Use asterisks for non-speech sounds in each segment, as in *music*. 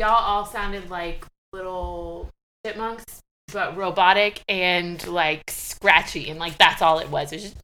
y'all all sounded like little chipmunks, but robotic and like scratchy, and like that's all it was. It was just.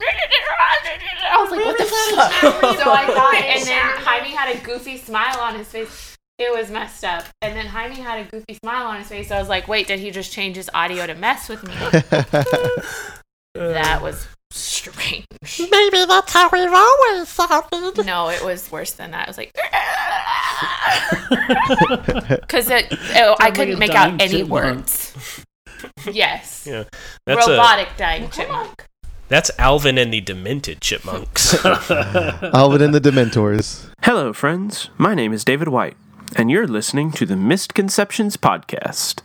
I was like, what the fuck? *laughs* so I thought, and then Jaime had a goofy smile on his face. It was messed up. And then Jaime had a goofy smile on his face. I was like, wait, did he just change his audio to mess with me? *laughs* that was strange. Maybe that's how we've always sounded. No, it was worse than that. I was like *laughs* because it, it- I couldn't a make out any chipmunk. words. Yes, Yeah, that's a robotic dying chipmunk. that's Alvin and the Demented Chipmunks. *laughs* Alvin and the Dementors. Hello, friends. My name is David White, and you're listening to the Misconceptions Podcast.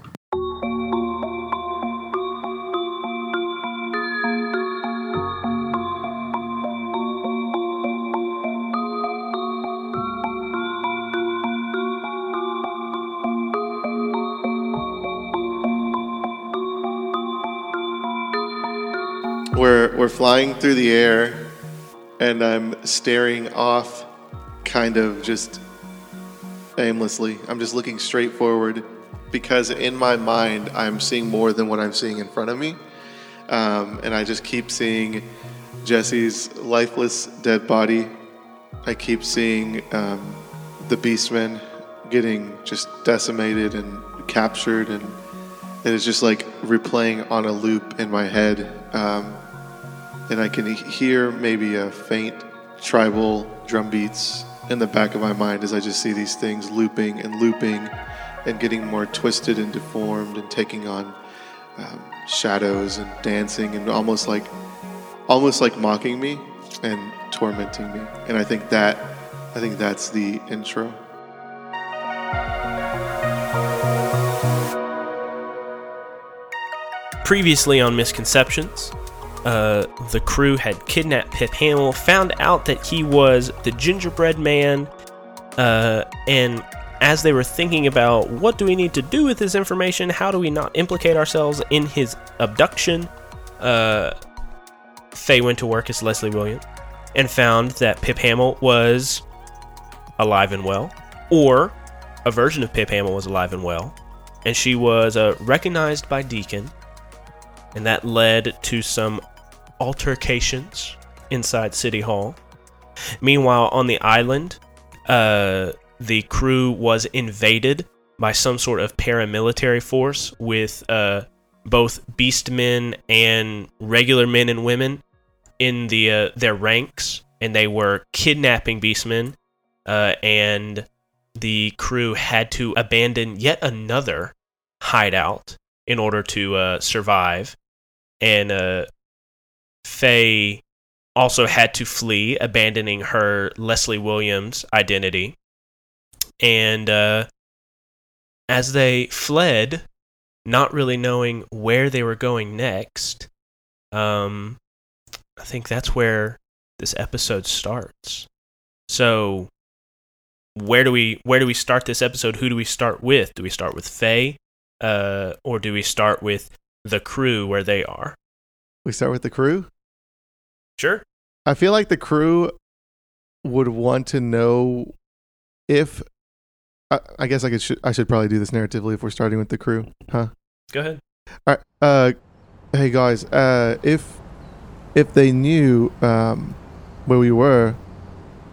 We're flying through the air, and I'm staring off, kind of just aimlessly. I'm just looking straight forward because in my mind I'm seeing more than what I'm seeing in front of me, um, and I just keep seeing Jesse's lifeless dead body. I keep seeing um, the Beastmen getting just decimated and captured and it is just like replaying on a loop in my head. Um, and I can hear maybe a faint tribal drum beats in the back of my mind as I just see these things looping and looping and getting more twisted and deformed and taking on um, shadows and dancing and almost like almost like mocking me and tormenting me. And I think that I think that's the intro. Previously on Misconceptions, uh, the crew had kidnapped Pip Hamill, found out that he was the gingerbread man, uh, and as they were thinking about what do we need to do with this information, how do we not implicate ourselves in his abduction, uh, Faye went to work as Leslie Williams and found that Pip Hamill was alive and well, or a version of Pip Hamill was alive and well, and she was uh, recognized by Deacon, and that led to some altercations inside City Hall. Meanwhile, on the island, uh, the crew was invaded by some sort of paramilitary force with uh, both beastmen and regular men and women in the uh, their ranks, and they were kidnapping beastmen, uh, and the crew had to abandon yet another hideout in order to uh, survive, and uh, Faye also had to flee, abandoning her Leslie Williams identity. And uh, as they fled, not really knowing where they were going next, um, I think that's where this episode starts. So, where do we where do we start this episode? Who do we start with? Do we start with Faye, uh, or do we start with the crew where they are? We start with the crew. Sure. I feel like the crew would want to know if. I, I guess I could. Sh- I should probably do this narratively if we're starting with the crew, huh? Go ahead. All right. Uh, hey guys. Uh, if if they knew um, where we were,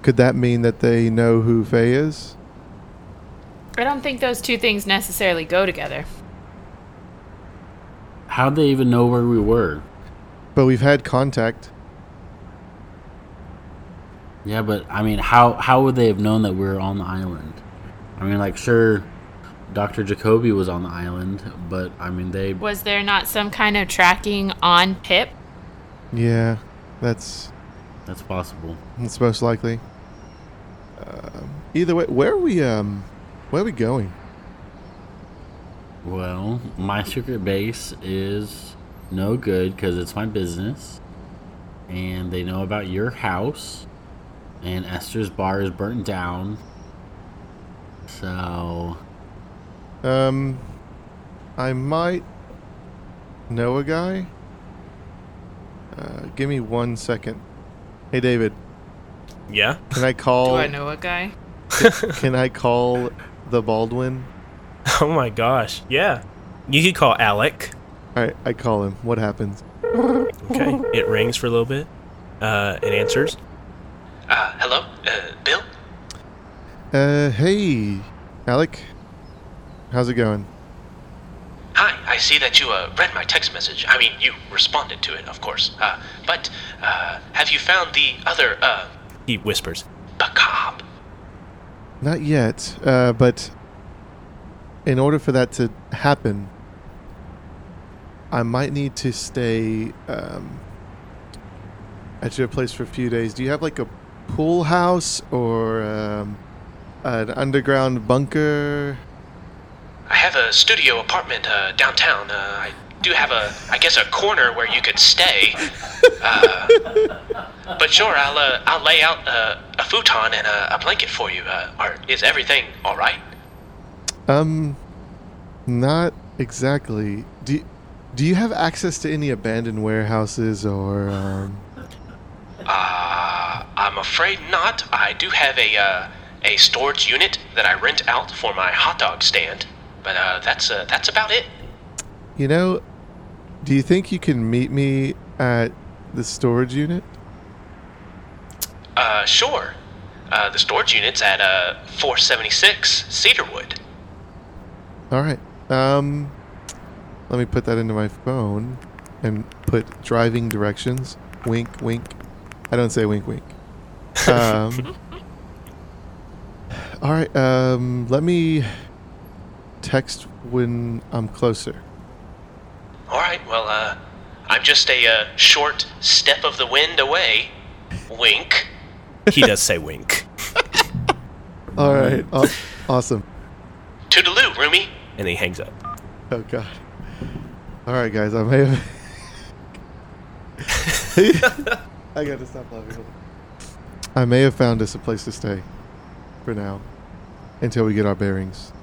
could that mean that they know who Faye is? I don't think those two things necessarily go together. How'd they even know where we were? But we've had contact. Yeah, but I mean, how how would they have known that we were on the island? I mean, like, sure, Doctor Jacoby was on the island, but I mean, they Was there not some kind of tracking on Pip? Yeah, that's that's possible. that's most likely. Um, either way, where are we? Um, where are we going? Well, my secret base is no good because it's my business, and they know about your house, and Esther's bar is burnt down. So, Um, I might know a guy. Uh, give me one second. Hey, David, Yeah. can I call? Do I know a guy? *laughs* Can I call the Baldwin Oh my gosh. Yeah. You could call Alec. All right, I call him. What happens? Okay. it rings for a little bit. Uh, it answers. Uh, hello? Uh, Bill? Uh, hey, Alec. How's it going? Hi, I see that you uh, read my text message. I mean, you responded to it, of course. Uh, but uh, have you found the other uh, He whispers. macabre? Not yet, uh, but in order for that to happen, I might need to stay um, at your place for a few days. Do you have like a pool house or um, an underground bunker? I have a studio apartment uh, downtown. Uh, I do have a, I guess, a corner where you could stay. *laughs* Uh, but sure, I'll uh, I'll lay out uh, a futon and a, a blanket for you. Uh, are, is everything all right? Um, not exactly. Do do you have access to any abandoned warehouses or um? Uh, I'm afraid not. I do have a uh, a storage unit that I rent out for my hot dog stand, but uh, that's uh, that's about it. You know, do you think you can meet me at the storage unit? Uh, sure. Uh, the storage unit's at uh 476 Cedarwood. All right. Um, let me put that into my phone and put driving directions. Wink, wink. I don't say wink, wink. *laughs* Um, all right. Um, let me text when I'm closer. All right. Well, uh, I'm just a uh, short step of the wind away. Wink. He does say wink. All right. Aw- awesome. Toodaloo, Roomy. And he hangs up. Oh God. All right, guys. I may have. *laughs* I gotta stop laughing. I may have found us a place to stay, for now, until we get our bearings.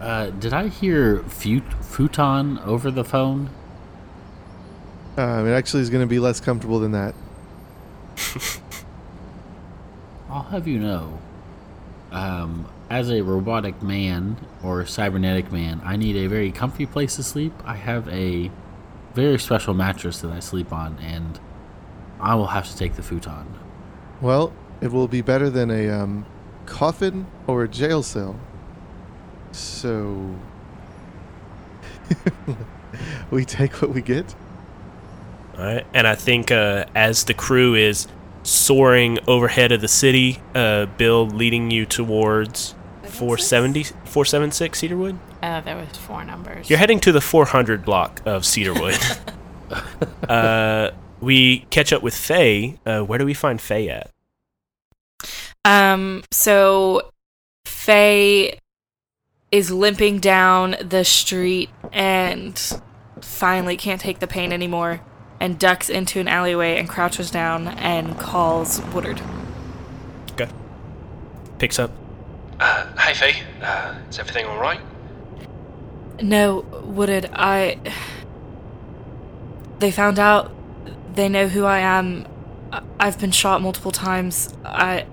Uh, did I hear fut- futon over the phone? Um, it actually is going to be less comfortable than that. *laughs* I'll have you know, um, as a robotic man or cybernetic man, I need a very comfy place to sleep. I have a very special mattress that I sleep on, and I will have to take the futon. Well, it will be better than a um, coffin or a jail cell. So *laughs* we take what we get. All right. And I think uh, as the crew is soaring overhead of the city, uh, Bill leading you towards 470, 476 Cedarwood. Oh, there was four numbers. You're heading to the 400 block of Cedarwood. *laughs* uh, we catch up with Faye. Uh, where do we find Faye at? Um, so Faye is limping down the street and finally can't take the pain anymore and ducks into an alleyway and crouches down and calls Woodard. Okay. Picks up. Uh, hi, Faye. Uh, is everything all right? No, Woodard, I. They found out. They know who I am. I- I've been shot multiple times. I.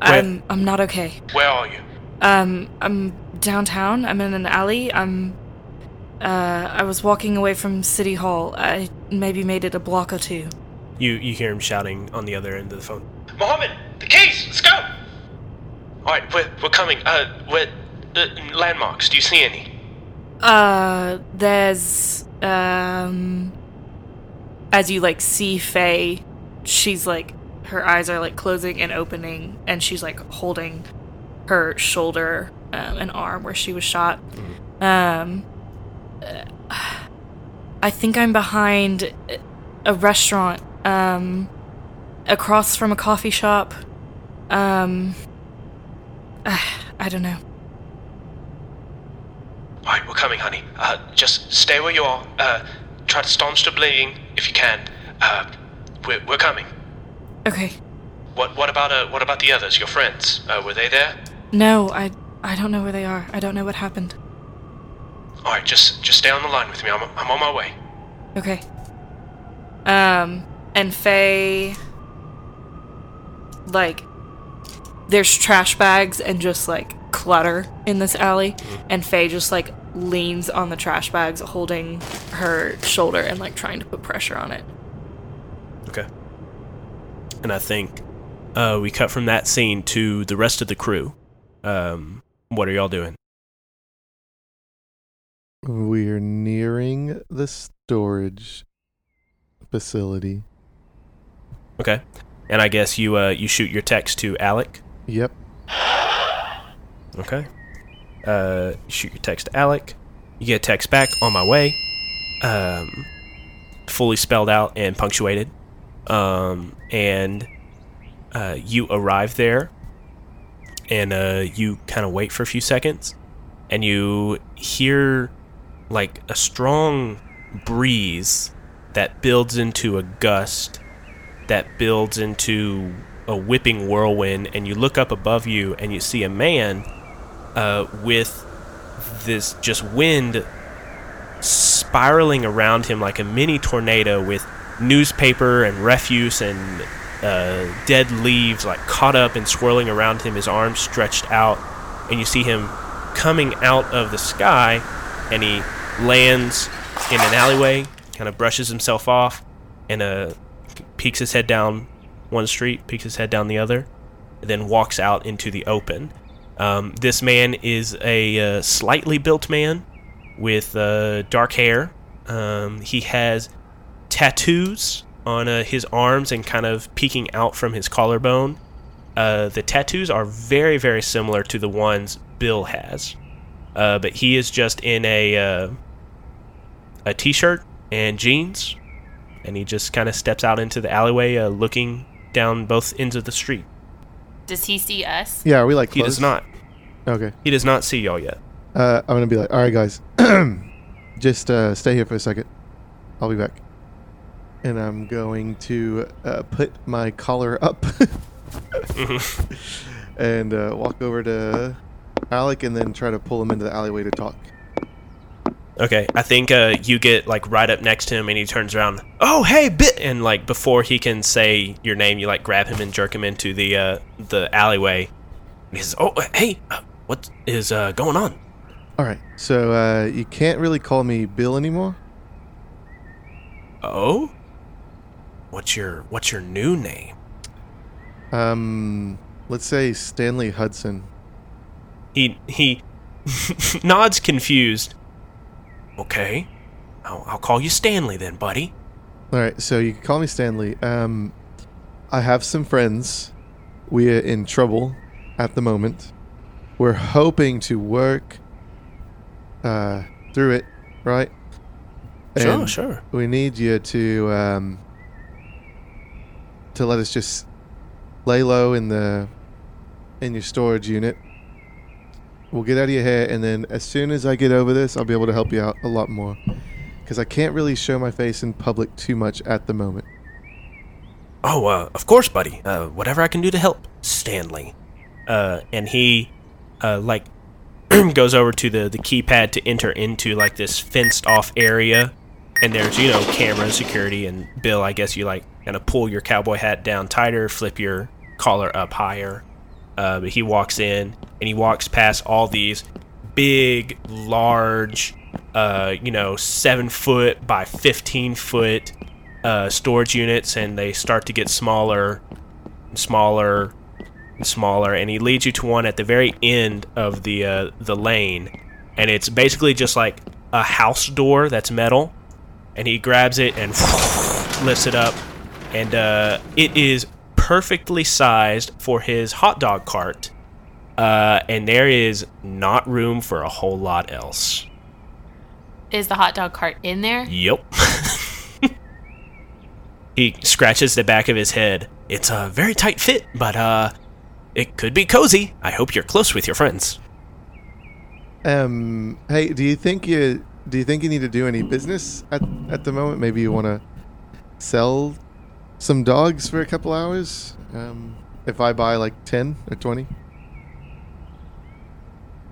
I'm I'm not okay. Where are you? Um, I'm downtown. I'm in an alley. I'm. Uh, I was walking away from City Hall. I maybe made it a block or two. You you hear him shouting on the other end of the phone. Mohammed, the keys. Let's go. All right, we're we're coming. Uh, what uh, landmarks? Do you see any? Uh, there's um. As you like see Faye, she's like her eyes are like closing and opening, and she's like holding her shoulder um, and arm where she was shot. Um, uh, I think I'm behind a restaurant, um, across from a coffee shop. Um, I don't know. All right, we're coming, honey. Uh, just stay where you are. Uh, try to staunch the bleeding if you can. Uh, we're we're coming. Okay. What what about uh what about the others? Your friends? Uh, were they there? No, I I don't know where they are. I don't know what happened. All right, just just stay on the line with me. I'm I'm on my way. Okay. Um, and Faye, like, there's trash bags and just like clutter in this alley, and Faye just like leans on the trash bags, holding her shoulder and like trying to put pressure on it. Okay. And I think uh, we cut from that scene to the rest of the crew. Um, what are y'all doing? We're nearing the storage facility. Okay. And I guess you uh, you shoot your text to Alec. Yep. Okay. Uh, shoot your text to Alec. You get a text back on my way. Um, fully spelled out and punctuated. Um, and uh, you arrive there, and uh, you kind of wait for a few seconds, and you hear like a strong breeze that builds into a gust, that builds into a whipping whirlwind, and you look up above you and you see a man uh, with this just wind spiraling around him like a mini tornado with newspaper and refuse and uh, dead leaves like caught up and swirling around him, his arms stretched out, and you see him coming out of the sky, and he lands in an alleyway, kind of brushes himself off, and uh, peeks his head down one street, peeks his head down the other, then walks out into the open. Um, this man is a uh, slightly built man with uh, dark hair. Um, he has tattoos on uh, his arms and kind of peeking out from his collarbone. Uh, the tattoos are very, very similar to the ones Bill has, uh, but he is just in a uh, a t-shirt and jeans, and he just kind of steps out into the alleyway, looking down both ends of the street. Does he see us? Yeah, are we like He does not. Okay. He does not see y'all yet. Uh, I'm gonna be like, all right, guys, *clears throat* just uh, stay here for a second. I'll be back. And I'm going to uh, put my collar up *laughs* *laughs* and uh, walk over to Alec, and then try to pull him into the alleyway to talk. Okay, I think uh, you get like right up next to him, and he turns around. Oh, hey, bit! And like before he can say your name, you like grab him and jerk him into the uh, the alleyway. And he says, "Oh, uh, hey, uh, what is uh, going on?" All right, so uh, you can't really call me Bill anymore. Oh, what's your what's your new name? Um, let's say Stanley Hudson. He he *laughs* nods confused. Okay, I'll, I'll call you Stanley then, buddy. All right, so you can call me Stanley. Um, I have some friends. We're in trouble at the moment. We're hoping to work uh, through it, right? Sure, And sure. We need you to um, to let us just lay low in the in your storage unit. We'll get out of your hair, and then as soon as I get over this, I'll be able to help you out a lot more. Because I can't really show my face in public too much at the moment. Oh, uh, of course, buddy. Uh, whatever I can do to help, Stanley. Uh, and he, uh, like, *clears throat* goes over to the, the keypad to enter into, like, this fenced off area. And there's, you know, camera security. And Bill, I guess you, like, kind of pull your cowboy hat down tighter, flip your collar up higher. But he walks in and he walks past all these big, large, uh, you know, seven foot by 15 foot uh, storage units, and they start to get smaller, and smaller, and smaller. And he leads you to one at the very end of the uh, the lane, and it's basically just like a house door that's metal. And he grabs it and *laughs* lifts it up, and uh, it is perfectly sized for his hot dog cart. Uh, and there is not room for a whole lot else. Is the hot dog cart in there? Yep. *laughs* he scratches the back of his head. It's a very tight fit, but uh it could be cozy. I hope you're close with your friends. Um, hey, do you think you do you think you need to do any business at at the moment? Maybe you want to sell some dogs for a couple hours. Um, if I buy like ten or twenty.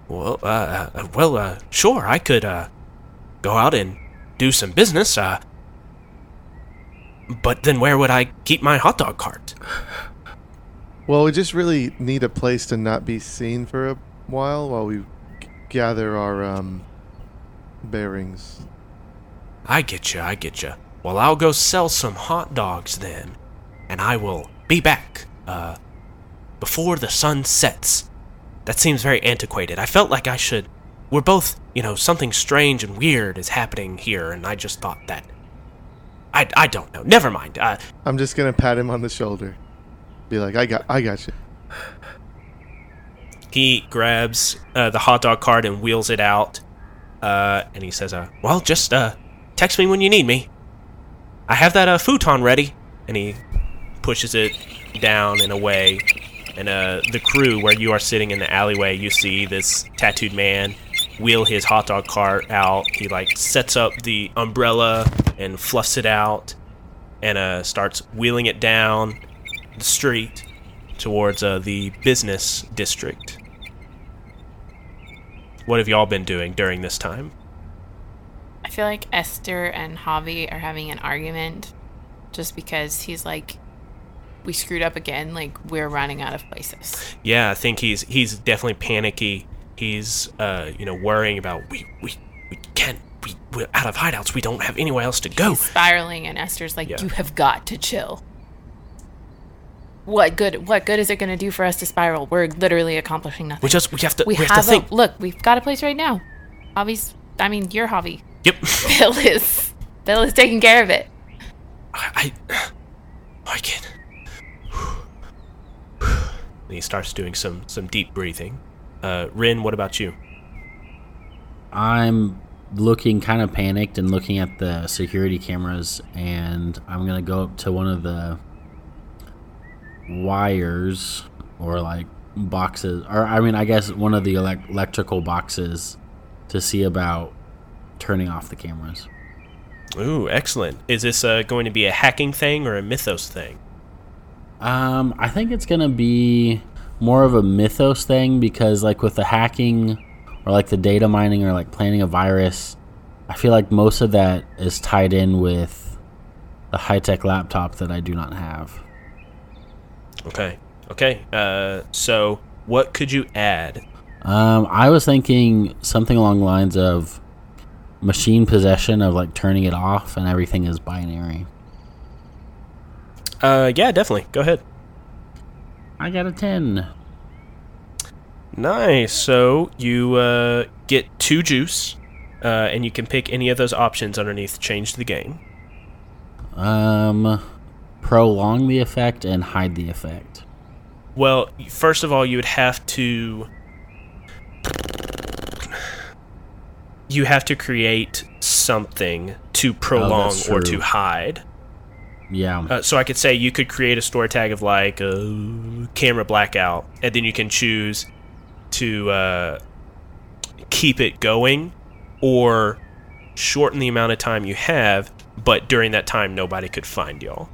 Well, uh, uh well, uh sure, I could uh go out and do some business, uh but then where would I keep my hot dog cart? *sighs* Well, we just really need a place to not be seen for a while while we g- gather our um, bearings. I get you, I get you. Well, I'll go sell some hot dogs then, and I will be back, uh, before the sun sets. That seems very antiquated. I felt like I should. We're both, you know, something strange and weird is happening here, and I just thought that. I, I don't know. Never mind. Uh, I'm just gonna pat him on the shoulder, be like, "I got, I got you." he grabs uh, the hot dog cart and wheels it out, uh, and he says, uh, "Well, just uh, text me when you need me. I have that uh, futon ready." And he pushes it down and away. And uh, the crew, where you are sitting in the alleyway, you see this tattooed man wheel his hot dog cart out. He like sets up the umbrella and fluffs it out, and uh, starts wheeling it down the street towards uh, the business district. What have y'all been doing during this time? I feel like Esther and Javi are having an argument just because he's like, we screwed up again. Like, we're running out of places. Yeah, I think he's he's definitely panicky. He's uh, you know worrying about we we we can't we we're out of hideouts. We don't have anywhere else to go. He's spiraling, and Esther's like, Yeah. you have got to chill. What good? What good is it going to do for us to spiral? We're literally accomplishing nothing. We just we have to we, we have, have to think. a look. We've got a place right now. Javi's. I mean, you're Javi. Yep. *laughs* Bill is. Bill is taking care of it. I I, *sighs* I can't. And *sighs* he starts doing some some deep breathing. Uh, Rin, what about you? I'm looking kind of panicked and looking at the security cameras, and I'm gonna go up to one of the wires or like boxes, or I mean, I guess one of the elec- electrical boxes to see about turning off the cameras. Ooh, excellent. Is this uh, going to be a hacking thing or a mythos thing? Um, I think it's gonna be more of a mythos thing because, like, with the hacking or like the data mining or like planning a virus, I feel like most of that is tied in with the high tech laptop that I do not have. Okay. Okay. Uh, so what could you add? Um, I was thinking something along the lines of machine possession of like turning it off and everything is binary. Uh, yeah, definitely. Go ahead. I got a 10. Nice. So you uh, get two juice, uh, and you can pick any of those options underneath change the game. Um, prolong the effect and hide the effect. Well, first of all, you would have to. You have to create something to prolong that's or to hide. Yeah. Uh, so I could say you could create a story tag of like uh, camera blackout, and then you can choose to uh, keep it going or shorten the amount of time you have, but during that time nobody could find y'all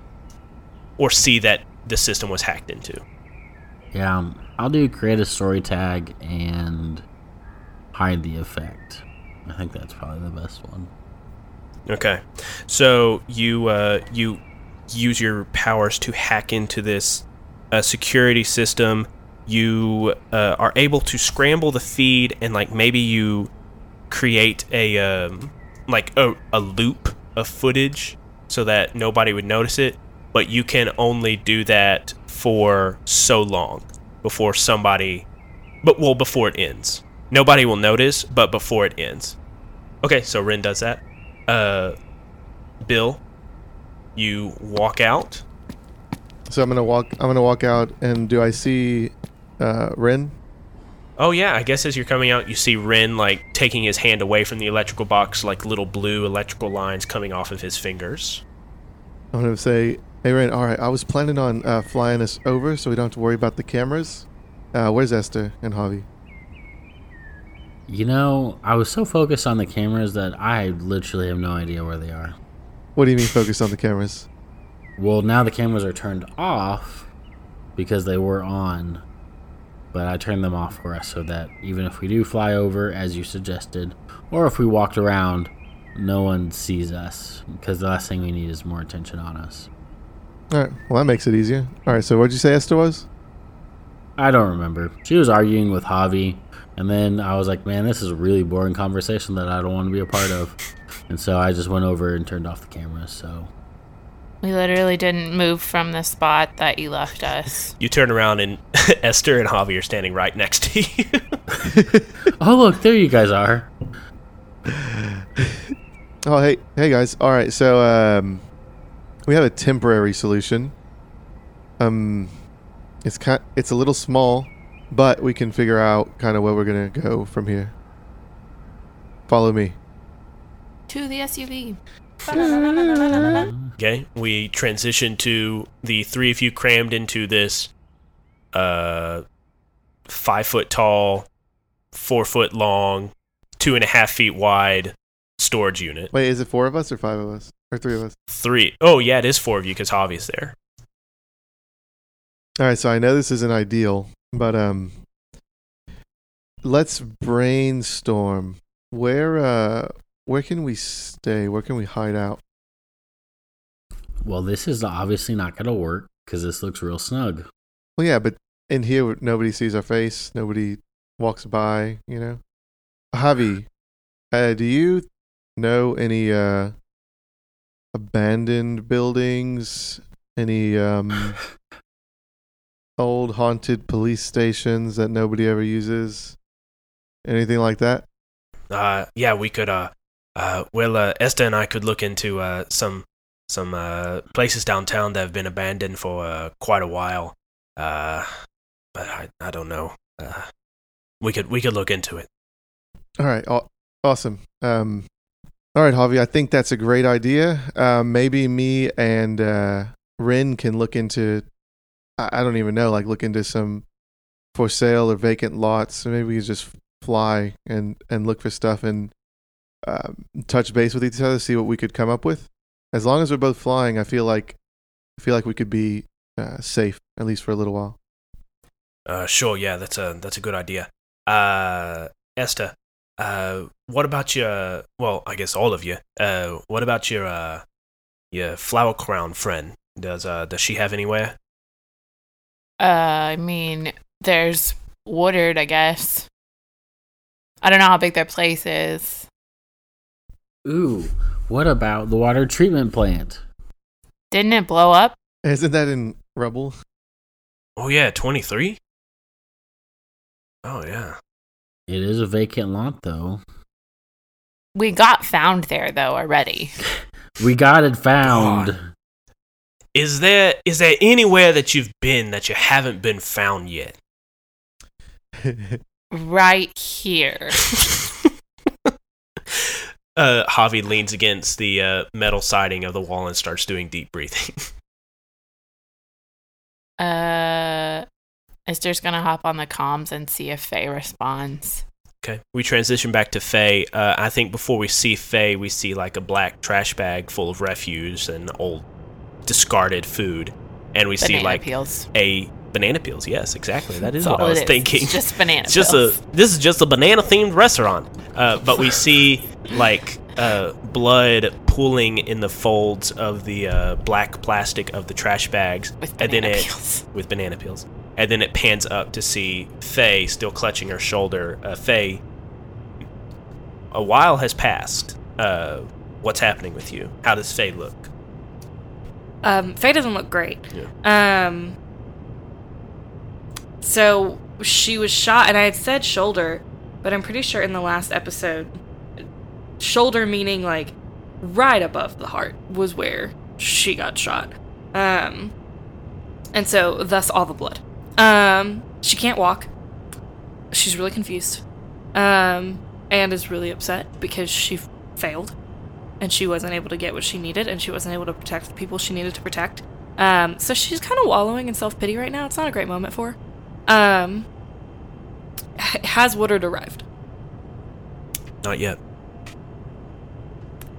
or see that the system was hacked into. Yeah, I'll do create a story tag and hide the effect. I think that's probably the best one. Okay, so you uh, you use your powers to hack into this uh, security system. You uh, are able to scramble the feed, and like maybe you create a um, like a, a loop of footage so that nobody would notice it. But you can only do that for so long before somebody, but well, before it ends. Nobody will notice, but before it ends. Okay, so Rin does that. Uh, Bill, you walk out. So I'm gonna walk. I'm gonna walk out, and do I see uh, Rin? Oh yeah, I guess as you're coming out, you see Rin like taking his hand away from the electrical box, like little blue electrical lines coming off of his fingers. I'm gonna say, "Hey, Rin. All right, I was planning on uh, flying us over, so we don't have to worry about the cameras. Uh, where's Esther and Javi? You know, I was so focused on the cameras that I literally have no idea where they are. What do you mean focused on the cameras? Well, now the cameras are turned off because they were on, but I turned them off for us so that even if we do fly over, as you suggested, or if we walked around, no one sees us because the last thing we need is more attention on us. All right. Well, that makes it easier. All right. So what'd you say Esther was? I don't remember. She was arguing with Javi And then I was like, man, this is a really boring conversation that I don't want to be a part of. *laughs* And so I just went over and turned off the camera. So We literally didn't move from the spot that you left us. You turn around and *laughs* Esther and Javi are standing right next to you. *laughs* Oh, look, there you guys are. Oh, hey, hey guys. All right, so um, we have a temporary solution. Um, it's kind, it's a little small, but we can figure out kind of where we're gonna go from here. Follow me. To the SUV. Okay, we transition to the three of you crammed into this uh five foot tall, four foot long, two and a half feet wide storage unit. Wait, is it four of us or five of us or three of us? Three. Oh yeah, it is four of you because Javi's there. All right, so I know this isn't ideal, but um, let's brainstorm. Where uh, where can we stay? Where can we hide out? Well, this is obviously not going to work because this looks real snug. Well, yeah, but in here nobody sees our face. Nobody walks by. You know, Javi, uh, do you know any uh abandoned buildings? Any um *laughs* old haunted police stations that nobody ever uses? Anything like that? Uh, yeah, we could. Uh, uh, well, uh, Esther and I could look into uh some some uh places downtown that have been abandoned for uh, quite a while. Uh, but I I don't know. Uh, we could we could look into it. All right, aw- awesome. Um, all right, Javi, I think that's a great idea. Uh, maybe me and uh, Rin can look into. I, I don't even know, like look into some for sale or vacant lots. Maybe we could just fly and and look for stuff and um, touch base with each other, see what we could come up with. As long as we're both flying, I feel like I feel like we could be uh, safe at least for a little while. Uh, sure, yeah, that's a that's a good idea. Uh, Esther, uh, what about your? Well, I guess all of you. Uh, what about your uh, your flower crown friend? Does uh does she have anywhere? Uh, I mean, there's Woodard, I guess. I don't know how big their place is. Ooh, what about the water treatment plant? Didn't it blow up? Isn't that in rubble? Oh yeah, twenty three. Oh yeah. It is a vacant lot, though. We got found there though already. *laughs* We got it found. God. Is there is there anywhere that you've been that you haven't been found yet? *laughs* right here. *laughs* Uh, Javi leans against the uh, metal siding of the wall and starts doing deep breathing. *laughs* Uh, Esther's gonna hop on the comms and see if Faye responds. Okay. We transition back to Faye. Uh, I think before we see Faye, we see like a black trash bag full of refuse and old discarded food. And we see Banana like peels. a banana peels. Yes, exactly. That is That's what I was is. thinking. It's just banana It's *laughs* just a this is just a banana themed restaurant. Uh, but we *laughs* see like uh, blood pooling in the folds of the uh, black plastic of the trash bags, With and then banana it peels. *laughs* with banana peels. And then it pans up to see Faye still clutching her shoulder. Uh, Faye, a while has passed. Uh, what's happening with you? How does Faye look? Um, Faye doesn't look great. Yeah. Um, so she was shot, and I had said shoulder, but I'm pretty sure in the last episode, shoulder meaning like right above the heart was where she got shot. Um, and so thus all the blood. Um, she can't walk. She's really confused. Um, and is really upset because she f- failed and she wasn't able to get what she needed and she wasn't able to protect the people she needed to protect. Um, so she's kind of wallowing in self pity right now. It's not a great moment for her. Um, has Woodard arrived? Not yet.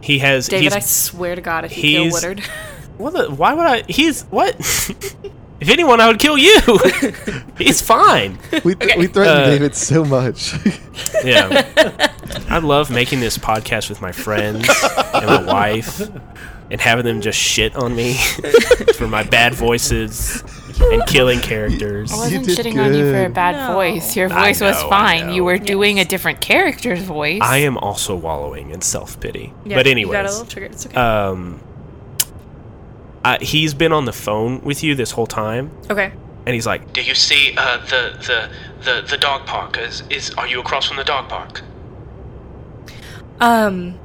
He has. David, he's, I swear to God, if you kill Woodard, What the, why would I? He's what? *laughs* if anyone, I would kill you. *laughs* he's fine. We, we threatened Uh, David so much. *laughs* Yeah. I love making this podcast with my friends and my wife and having them just shit on me *laughs* for my bad voices and killing characters. I wasn't did shitting on you for a bad No. voice. Your voice was know, I fine. You know. were doing a different character's voice. I am also wallowing in self pity. Yeah, but you got a little triggered. It's okay. um, uh, he's been on the phone with you this whole time, okay. and he's like, Do you see uh, the, the the the dog park? Is is are you across from the dog park? Um,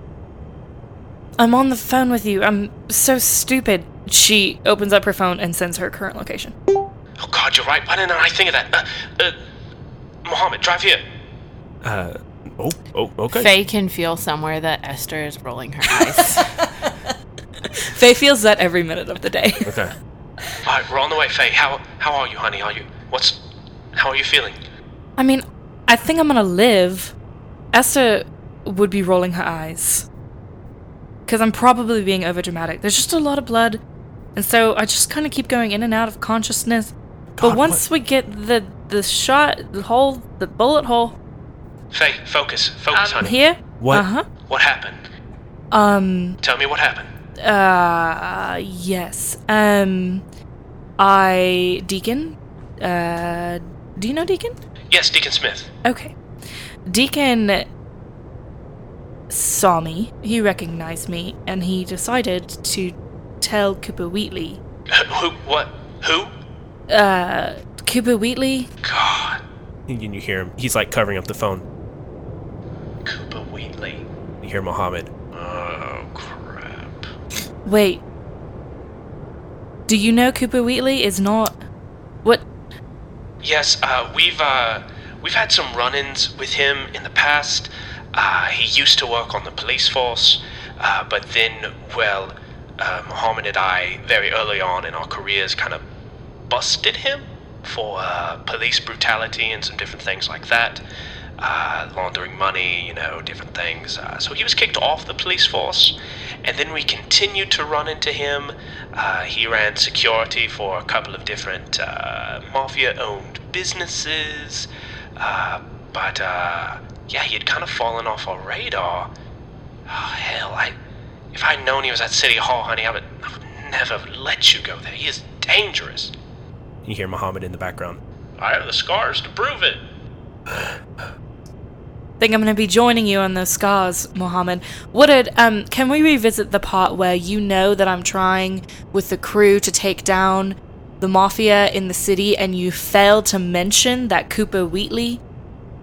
I'm on the phone with you. I'm so stupid. She opens up her phone and sends her current location. Oh God, you're right. Why didn't I think of that? Uh, uh, Mohammed, drive here. uh, "Oh, oh, okay." Faye can feel somewhere that Esther is rolling her eyes. *laughs* Faye feels that every minute of the day. *laughs* Okay. All right, we're on the way, Faye. How how are you, honey? Are you what's how are you feeling? I mean, I think I'm gonna live. Esther would be rolling her eyes. Because I'm probably being overdramatic. There's just a lot of blood. And so I just kind of keep going in and out of consciousness. but God, once we get the the shot, the hole, the bullet hole Faye, focus, focus, um, honey. here. What? Uh huh. What happened? Um. Tell me what happened. Uh. Yes. Um. I Deacon. Uh. Do you know Deacon? Yes, Deacon Smith. Okay. Deacon saw me, he recognized me, and he decided to tell Cooper Wheatley. *laughs* Who? What? Who? Uh, Cooper Wheatley? God, And you hear him. He's like covering up the phone. Cooper Wheatley. You hear Mohammed. Oh crap. Wait. Do you know Cooper Wheatley is not. What? Yes, uh, we've uh, we've had some run-ins with him in the past. Uh, he used to work on the police force, uh, but then, well, uh, Mohammed and I, very early on in our careers, kind of busted him for uh, police brutality and some different things like that. Uh, laundering money, you know, different things. Uh, so he was kicked off the police force, and then we continued to run into him. Uh, he ran security for a couple of different uh, mafia-owned businesses, uh, but uh, yeah, he had kind of fallen off our radar. Oh hell, I if I'd known he was at City Hall, honey, I would, I would never let you go there. He is dangerous. You hear Mohammed in the background. I have the scars to prove it. *sighs* *sighs* *sighs* Think I'm gonna be joining you on those scars, Mohammed. Woodard, um, can we revisit the part where you know that I'm trying with the crew to take down the mafia in the city and you failed to mention that Cooper Wheatley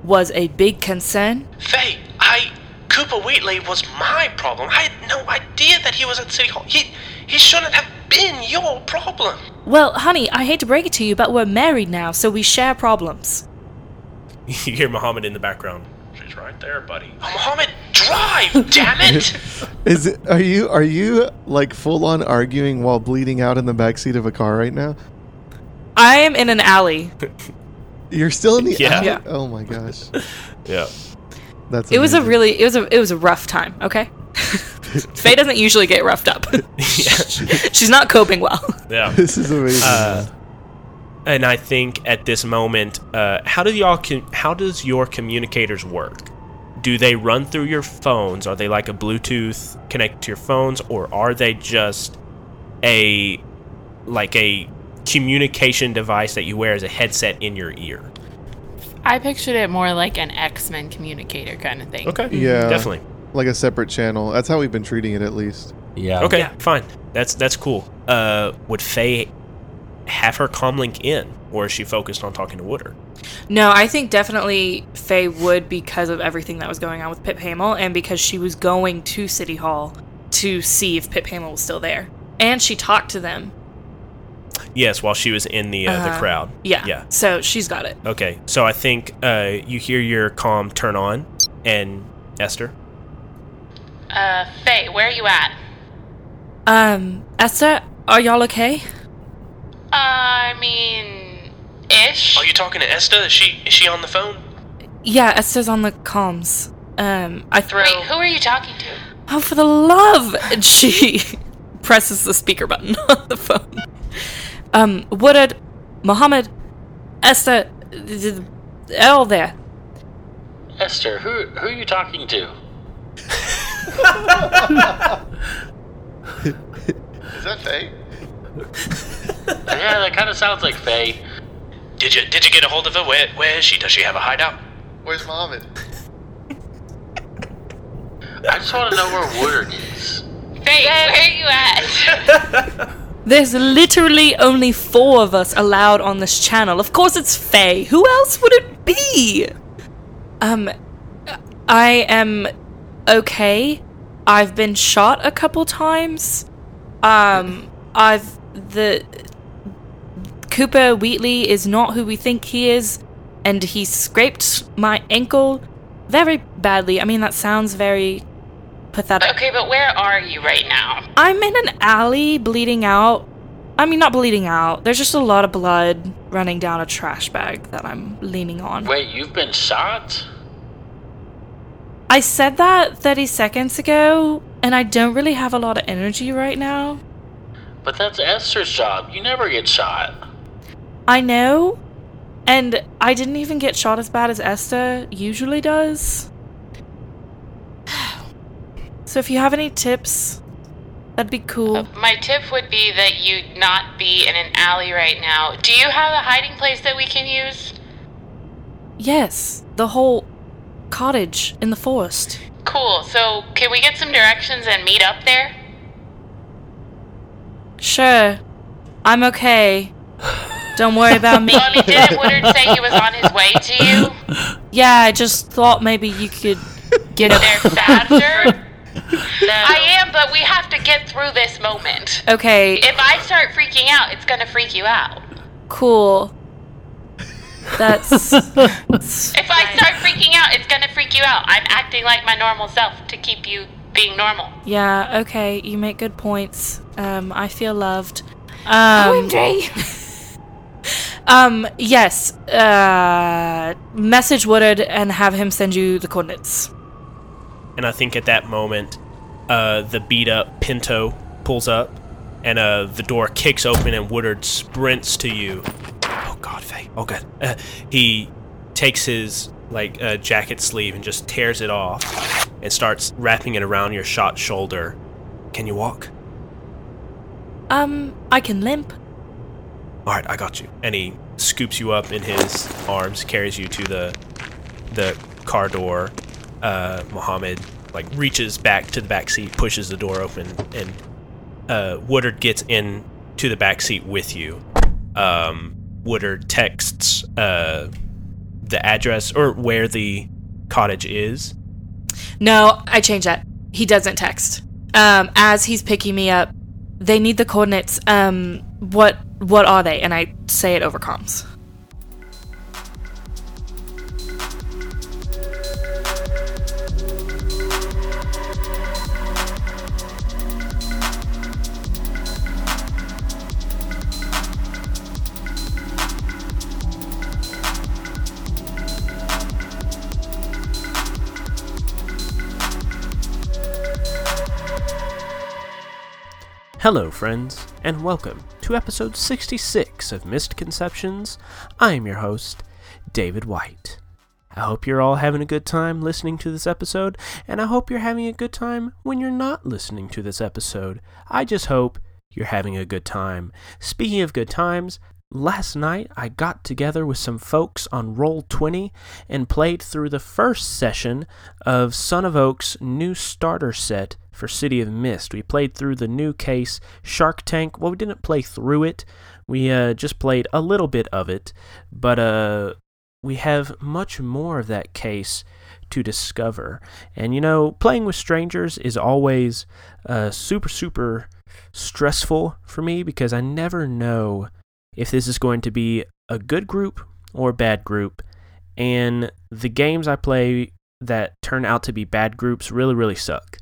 was a big concern? Faye, I Cooper Wheatley was my problem. I had no idea that he was at City Hall. He he shouldn't have been your problem. Well, honey, I hate to break it to you, but we're married now, so we share problems. *laughs* You hear Mohammed in the background. She's right there, buddy. Oh, *laughs* Mohammed, drive! damn it! *laughs* Is it? Are you? Are you like full on arguing while bleeding out in the backseat of a car right now? I am in an alley. *laughs* You're still in the. Yeah. alley? Yeah. Oh my gosh. Yeah. That's. It was a really, it was a, it was a rough time. Okay. Faye doesn't usually get roughed up. She's not coping well. Yeah. This is amazing. Uh, and I think at this moment, uh, how do y'all? Com- how does your communicators work? Do they run through your phones? Are they like a Bluetooth connected to your phones, or are they just a like a communication device that you wear as a headset in your ear? I pictured it more like an X Men communicator kind of thing. Okay. Yeah. Definitely. like a separate channel. That's how we've been treating it, at least. Yeah. Okay. Yeah. Fine. That's that's cool. Uh, would Faye have her comlink in, or is she focused on talking to Woodard? No, I think definitely Faye would because of everything that was going on with Pip Hamill and because she was going to City Hall to see if Pip Hamill was still there. And she talked to them. Yes, while she was in the uh, the Uh, crowd. Yeah. Yeah. So she's got it. Okay, so I think uh, you hear your comm turn on, and Esther. Uh, Faye, where are you at? Um, Esther, are y'all okay? I mean, ish. Are you talking to Esther? Is she is she on the phone? Yeah, Esther's on the comms. Um, I throw. Wait, who are you talking to? Oh, for the love! And she *laughs* presses the speaker button *laughs* on the phone. Um, Woodard, Mohammed, Esther, th- th- all there. Esther, who who are you talking to? *laughs* Is that Faye? *laughs* yeah, that kind of sounds like Faye. Did you did you get a hold of her? Where where is she? Does she have a hideout? Where's Mohammed? I just want to know where Woodard is. Faye, where are you at? *laughs* There's literally only four of us allowed on this channel. Of course it's Faye. Who else would it be? Um, I am okay. I've been shot a couple times. Um, I've the Cooper Wheatley is not who we think he is, and he scraped my ankle very badly. I mean, that sounds very pathetic. okay, but where are you right now? I'm in an alley bleeding out. I mean, not bleeding out. There's just a lot of blood running down a trash bag that I'm leaning on. Wait, you've been shot? I said that 30 seconds ago, and I don't really have a lot of energy right now. But that's Esther's job. You never get shot. I know, and I didn't even get shot as bad as Esther usually does. *sighs* So if you have any tips, that'd be cool. Uh, my tip would be that you not be in an alley right now. Do you have a hiding place that we can use? Yes, the whole cottage in the forest. Cool. So, can we get some directions and meet up there? Sure, I'm okay. Don't worry about me. Didn't Woodard say he was on his way to you? Yeah, I just thought maybe you could get There faster? I am, but we have to get through this moment. Okay, If I start freaking out, it's gonna freak you out. cool. That's If I start freaking out, it's gonna freak you out. I'm acting like my normal self to keep you being normal. yeah. Okay, you make good points. Um, I feel loved. Um, *laughs* um, yes. Uh, message Woodard and have him send you the coordinates. And I think at that moment, uh, the beat up Pinto pulls up, and uh, the door kicks open, and Woodard sprints to you. Oh God, Faye. Oh God. Uh, he takes his like uh, jacket sleeve and just tears it off, and starts wrapping it around your shot shoulder. Can you walk? Um, I can limp. All right, I got you. And he scoops you up in his arms, carries you to the the car door. Uh, Mohammed like reaches back to the back seat, pushes the door open, and uh, Woodard gets in to the back seat with you. Um, Woodard texts uh, the address or where the cottage is. No, I changed that. He doesn't text. Um, as he's picking me up, they need the coordinates. Um, what what are they? And I say it over comms. Hello, friends, and welcome to episode 66 of Misconceptions. I am your host, David White. I hope you're all having a good time listening to this episode, and I hope you're having a good time when you're not listening to this episode. I just hope you're having a good time. Speaking of good times, last night I got together with some folks on Roll20 and played through the first session of Son of Oak's new starter set for City of Mist. We played through the new case Shark Tank. Well, we didn't play through it. We uh, just played a little bit of it, but uh, we have much more of that case to discover. And you know, playing with strangers is always uh, super, super stressful for me because I never know if this is going to be a good group or a bad group. And the games I play that turn out to be bad groups really, really suck.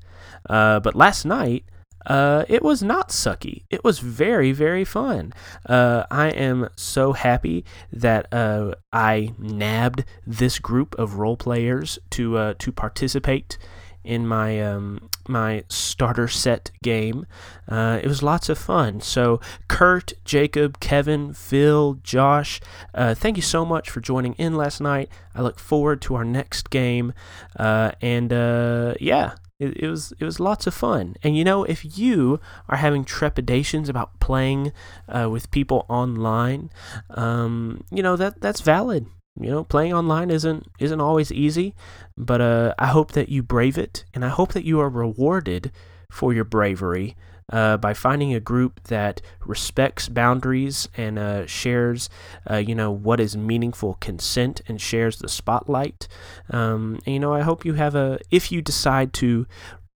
Uh, but last night, uh, it was not sucky. It was very, very fun. Uh, I am so happy that uh, I nabbed this group of role players to uh, to participate in my um, my starter set game. Uh, it was lots of fun. So Kurt, Jacob, Kevin, Phil, Josh, uh, thank you so much for joining in last night. I look forward to our next game. Uh, and uh, yeah, It, was it was lots of fun. And you know, if you are having trepidations about playing uh, with people online, um, you know that that's valid. You know, playing online isn't isn't always easy, but uh, I hope that you brave it, and I hope that you are rewarded for your bravery uh, by finding a group that respects boundaries and uh, shares, uh, you know, what is meaningful consent and shares the spotlight. Um, and, you know, I hope you have a, if you decide to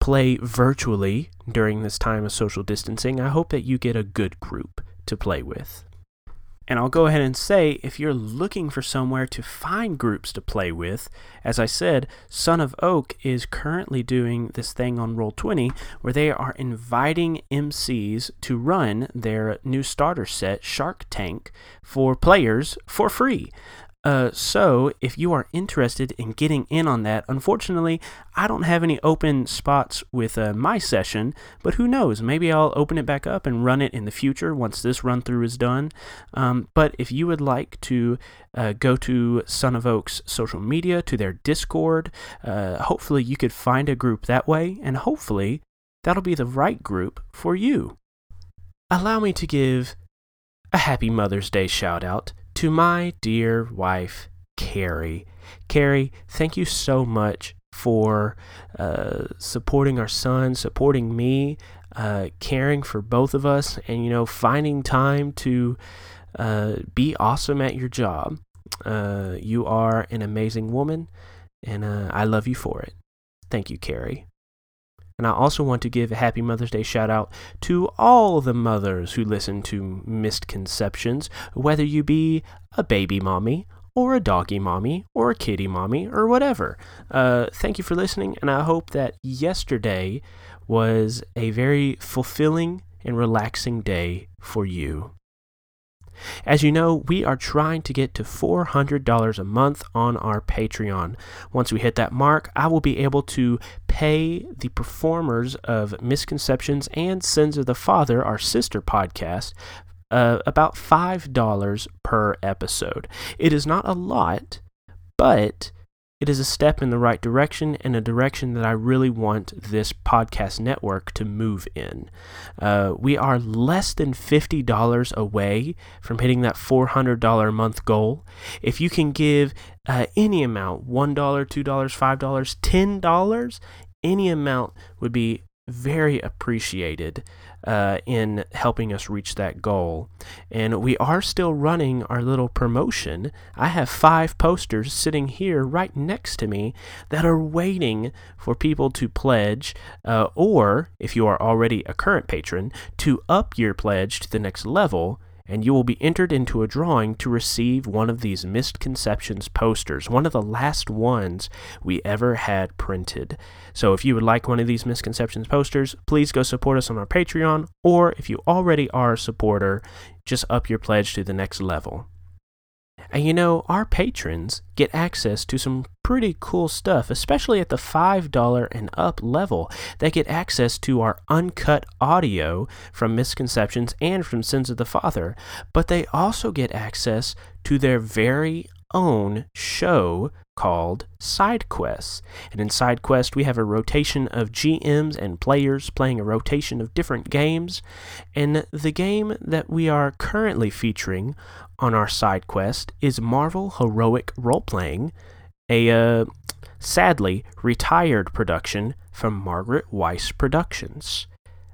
play virtually during this time of social distancing, I hope that you get a good group to play with. And I'll go ahead and say if you're looking for somewhere to find groups to play with, as I said, Son of Oak is currently doing this thing on Roll20 where they are inviting MCs to run their new starter set, Shark Tank, for players for free. Uh, so, if you are interested in getting in on that, unfortunately, I don't have any open spots with uh, my session, but who knows? Maybe I'll open it back up and run it in the future once this run through is done. Um, but if you would like to uh, go to Son of Oak's social media, to their Discord, uh, hopefully you could find a group that way, and hopefully that'll be the right group for you. Allow me to give a happy Mother's Day shout out to my dear wife, Carrie. Carrie, thank you so much for uh, supporting our son, supporting me, uh, caring for both of us, and you know, finding time to uh, be awesome at your job. Uh, you are an amazing woman, and uh, I love you for it. Thank you, Carrie. And I also want to give a happy Mother's Day shout out to all the mothers who listen to Misconceptions, whether you be a baby mommy, or a doggy mommy, or a kitty mommy, or whatever. Uh, thank you for listening, and I hope that yesterday was a very fulfilling and relaxing day for you. As you know, we are trying to get to $400 a month on our Patreon. Once we hit that mark, I will be able to pay the performers of Misconceptions and Sins of the Father, our sister podcast, uh, about $5 per episode. It is not a lot, but it is a step in the right direction and a direction that I really want this podcast network to move in. Uh, we are less than $50 away from hitting that $400 a month goal. If you can give uh, any amount $1, $2, $5, $10 any amount would be very appreciated uh, in helping us reach that goal. And we are still running our little promotion. I have five posters sitting here right next to me that are waiting for people to pledge, uh, or if you are already a current patron, to up your pledge to the next level and you will be entered into a drawing to receive one of these misconceptions posters, one of the last ones we ever had printed. So if you would like one of these misconceptions posters, please go support us on our Patreon, or if you already are a supporter, just up your pledge to the next level. And you know, our patrons get access to some pretty cool stuff, especially at the $5 and up level. They get access to our uncut audio from Misconceptions and from Sins of the Father, but they also get access to their very own show called Side Quests. And in Side Quest, we have a rotation of GMs and players playing a rotation of different games. And the game that we are currently featuring on our side quest is Marvel Heroic Role Playing, a uh, sadly retired production from Margaret Weis Productions.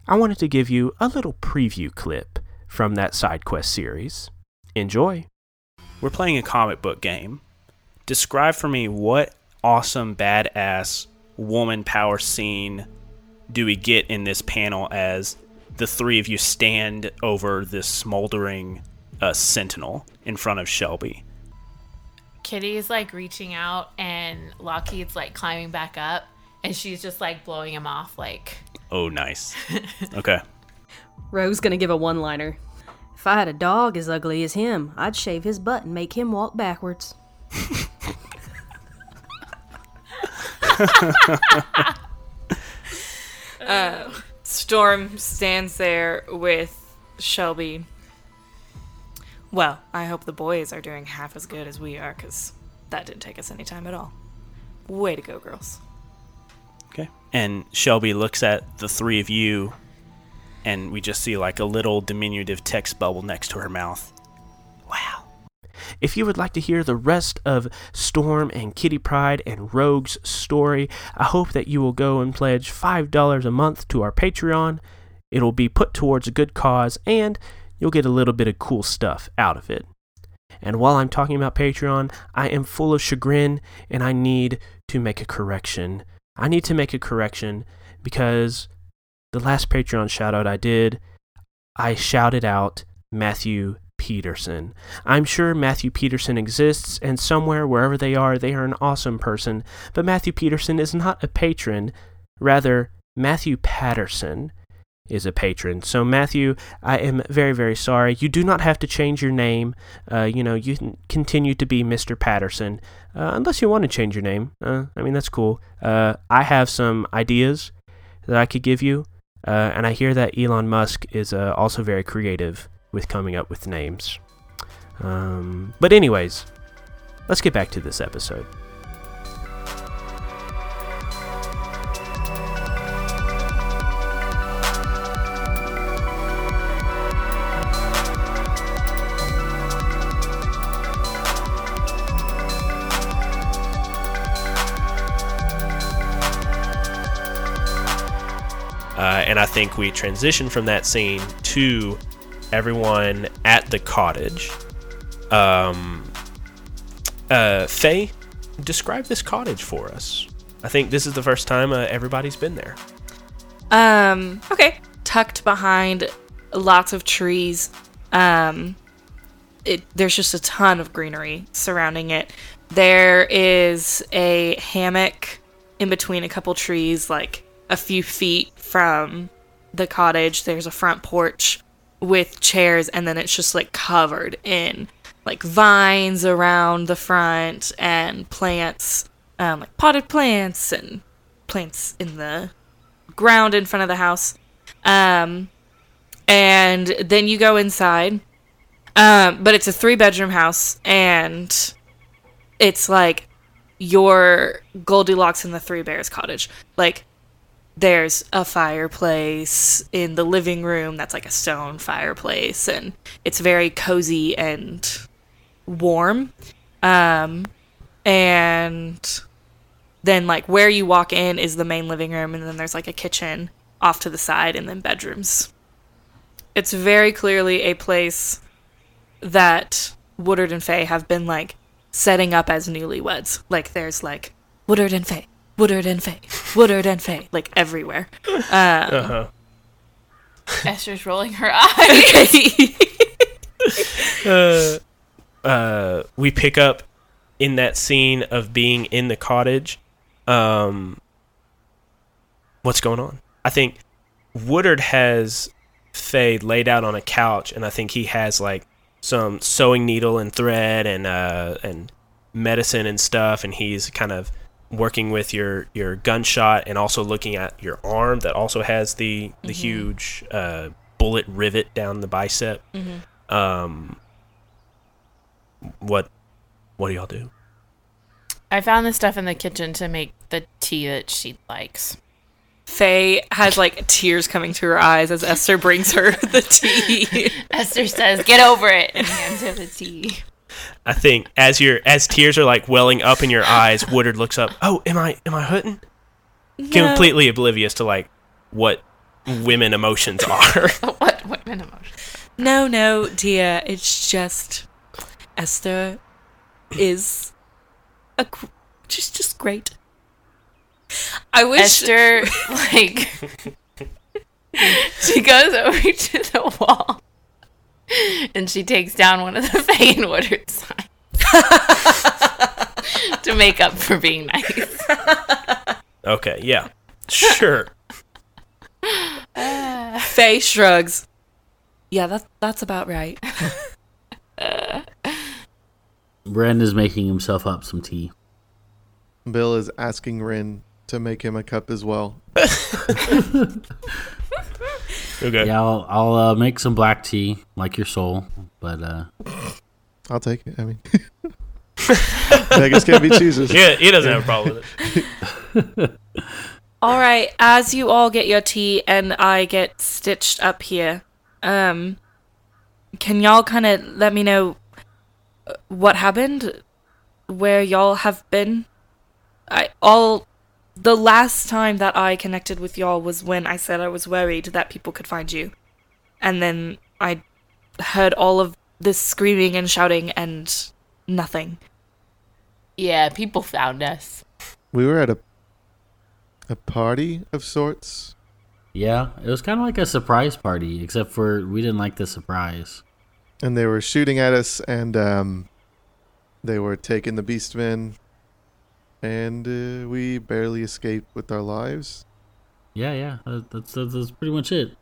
I wanted to give you a little preview clip from that side quest series. Enjoy. We're playing a comic book game. Describe for me what awesome, badass woman power scene do we get in this panel as the three of you stand over this smoldering a sentinel in front of Shelby. Kitty's like reaching out and Lockheed's like climbing back up and she's just like blowing him off like Oh nice. okay. *laughs* Rogue's gonna give a one liner. If I had a dog as ugly as him, I'd shave his butt and make him walk backwards. uh, Storm stands there with Shelby well, I hope the boys are doing half as good as we are, because that didn't take us any time at all. Way to go, girls. Okay. And Shelby looks at the three of you, and we just see like a little diminutive text bubble next to her mouth. Wow. If you would like to hear the rest of Storm and Kitty Pryde and Rogue's story, I hope that you will go and pledge $5 a month to our Patreon. It'll be put towards a good cause, and you'll get a little bit of cool stuff out of it. And while I'm talking about Patreon, I am full of chagrin and I need to make a correction. I need to make a correction because the last Patreon shout out I did, I shouted out Matthew Peterson. I'm sure Matthew Peterson exists, and somewhere, wherever they are, they are an awesome person, but Matthew Peterson is not a patron. Rather, Matthew Patterson is a patron. So, Matthew, I am very, very sorry. You do not have to change your name. Uh, you know, you can continue to be Mr. Patterson, uh, unless you want to change your name. Uh, I mean, that's cool. Uh, I have some ideas that I could give you, uh, and I hear that Elon Musk is uh, also very creative with coming up with names. Um, but, anyways, let's get back to this episode. And I think we transition from that scene to everyone at the cottage. Um, uh, Faye, describe this cottage for us. I think this is the first time uh, everybody's been there. Um, okay. Tucked behind lots of trees. Um, it there's just a ton of greenery surrounding it. There is a hammock in between a couple trees, like a few feet from the cottage. There's a front porch with chairs, and then it's just like covered in like vines around the front and plants, um, like potted plants and plants in the ground in front of the house. Um, and then you go inside. Um, but it's a three bedroom house, and it's like your Goldilocks and the Three Bears cottage. Like, there's a fireplace in the living room that's like a stone fireplace, and it's very cozy and warm. Um, and then, like, where you walk in is the main living room, and then there's like a kitchen off to the side, and then bedrooms. It's very clearly a place that Woodard and Faye have been like setting up as newlyweds. Like there's like Woodard and Faye, Woodard and Faye, Woodard and Faye, like everywhere. Um, Uh-huh. Esther's rolling her eyes. *laughs* uh, uh, we pick up in that scene of being in the cottage. Um, what's going on? I think Woodard has Faye laid out on a couch, and I think he has like some sewing needle and thread and uh, and medicine and stuff, and he's kind of working with your your gunshot and also looking at your arm that also has the the Mhm. huge uh, bullet rivet down the bicep. Mhm. Um, what what do y'all do? I found this stuff in the kitchen to make the tea that she likes. Faye has like tears coming to her eyes as Esther brings her *laughs* the tea. *laughs* Esther says, "Get over it," and hands her the tea. I think as your as tears are like welling up in your eyes, Woodard looks up. Oh, am I am I hurting? No. Completely oblivious to like what women emotions are. *laughs* what women emotions? No, no, dear. It's just Esther is a gr- just just great. I wish Esther *laughs* like *laughs* she goes over to the wall *laughs* and she takes down one of the Faye and Woodard signs *laughs* to make up for being nice. okay, yeah, sure. *laughs* Faye shrugs. Yeah, that that's about right. Brenda's making himself up some tea. Bill is asking Rin to make him a cup as well. *laughs* Okay. Yeah, I'll, I'll uh, make some black tea, like your soul. But uh, I'll take it. I mean, *laughs* beggars can't be choosers. Yeah, he doesn't have a problem with it. *laughs* All right, as you all get your tea and I get stitched up here, um, can y'all kind of let me know uh, what happened, where y'all have been? I all the last time that I connected with y'all was when I said I was worried that people could find you, and then I heard all of this screaming and shouting and nothing. Yeah, people found us. We were at a a party of sorts. Yeah, it was kind of like a surprise party, except for we didn't like the surprise. and they were shooting at us, and um, they were taking the beastmen, and uh, we barely escaped with our lives. Yeah, yeah, that- that's that's, that's pretty much it.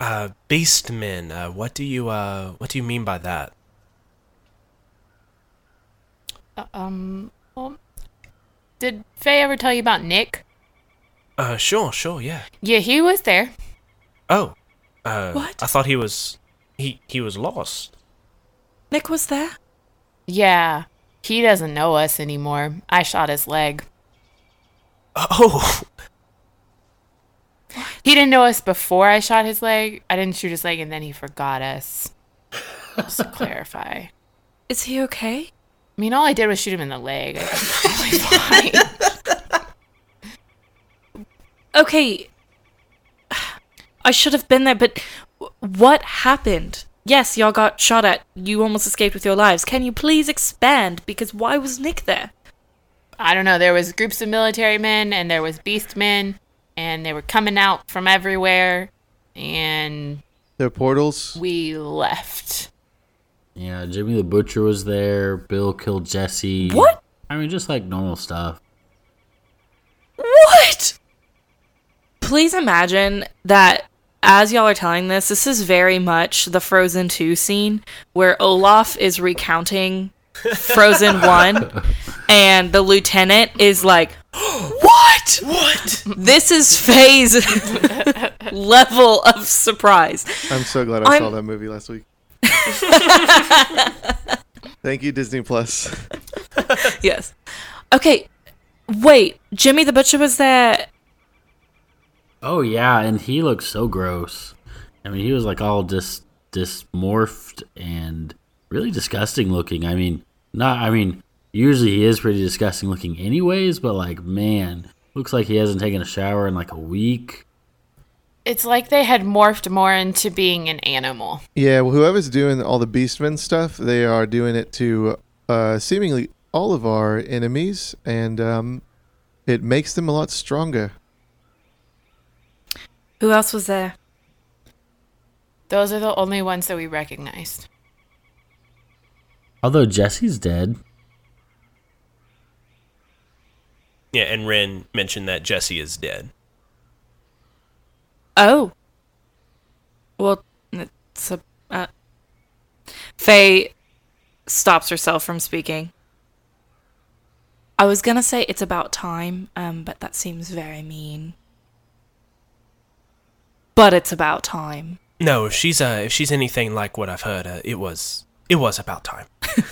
Uh, beastmen. Uh, what do you uh, what do you mean by that? Uh, Um, well, did Faye ever tell you about Nick? Uh, sure, sure, yeah. Yeah, he was there. Oh, uh, What? I thought he was he he was lost. Nick was there. Yeah, he doesn't know us anymore. I shot his leg. Oh, *laughs* He didn't know us before I shot his leg. I didn't shoot his leg, and then he forgot us. Just to *laughs* clarify. Is he okay? I mean, all I did was shoot him in the leg. I think probably *laughs* fine. Okay. *sighs* I should have been there, but what happened? Yes, y'all got shot at. You almost escaped with your lives. Can you please expand? Because why was Nick there? I don't know. There was groups of military men, and there was beast men, and they were coming out from everywhere, and Their portals. we left. Yeah, Jimmy the Butcher was there. Bill killed Jesse. What? I mean, just like normal stuff. What? Please imagine that as y'all are telling this, this is very much the Frozen 2 scene where Olaf is recounting *laughs* Frozen 1 and the lieutenant is like, *gasps* What? what? This is Faye's *laughs* level of surprise. I'm so glad I I'm- saw that movie last week. *laughs* Thank you, Disney Plus. Yes. Okay, wait. Jimmy the Butcher was there. Oh yeah, and he looked so gross. I mean, he was like all dis dismorphed and really disgusting looking. I mean, not. I mean, usually he is pretty disgusting looking, anyways. But like, man, looks like he hasn't taken a shower in like a week. It's like they had morphed more into being an animal. Yeah, well, whoever's doing all the Beastmen stuff, they are doing it to uh, seemingly all of our enemies, and um, it makes them a lot stronger. Who else was there? Those are the only ones that we recognized. Although Jesse's dead. Yeah, and Ren mentioned that Jesse is dead. Oh. Well, it's a. Uh, Faye stops herself from speaking. I was gonna say it's about time, um, but that seems very mean. But it's about time. No, if she's uh if she's anything like what I've heard, uh, it was it was about time. *laughs*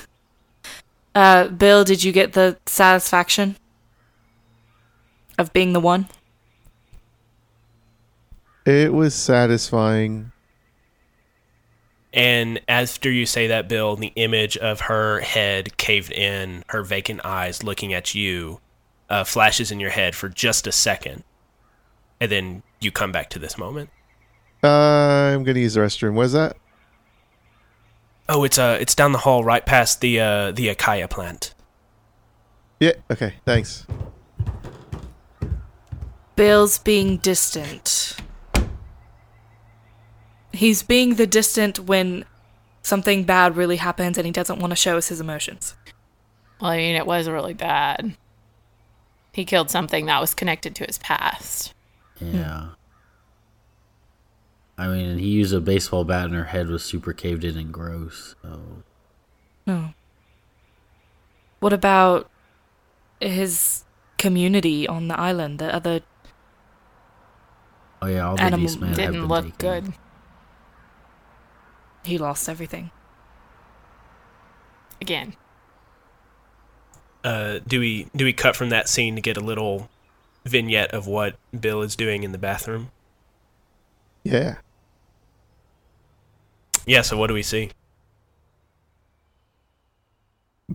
Uh, Bill, did you get the satisfaction of being the one? It was satisfying. And after you say that, Bill, the image of her head caved in, her vacant eyes looking at you, uh, flashes in your head for just a second, and then you come back to this moment. Uh, I'm gonna use the restroom. What is that? Oh, it's uh, it's down the hall, right past the uh, the Akaya plant. Yeah. Okay. Thanks. Bill's being distant. He's being the distant when something bad really happens and he doesn't want to show us his emotions. Well, I mean, it was really bad. He killed something that was connected to his past. Yeah. I mean, he used a baseball bat, and her head was super caved in and gross. So Oh. What about his community on the island? The other Oh yeah, all the Animal beastmen Didn't been look taken. good. he lost everything. Again. Uh, do we do we cut from that scene to get a little vignette of what Bill is doing in the bathroom? Yeah. Yeah. So what do we see?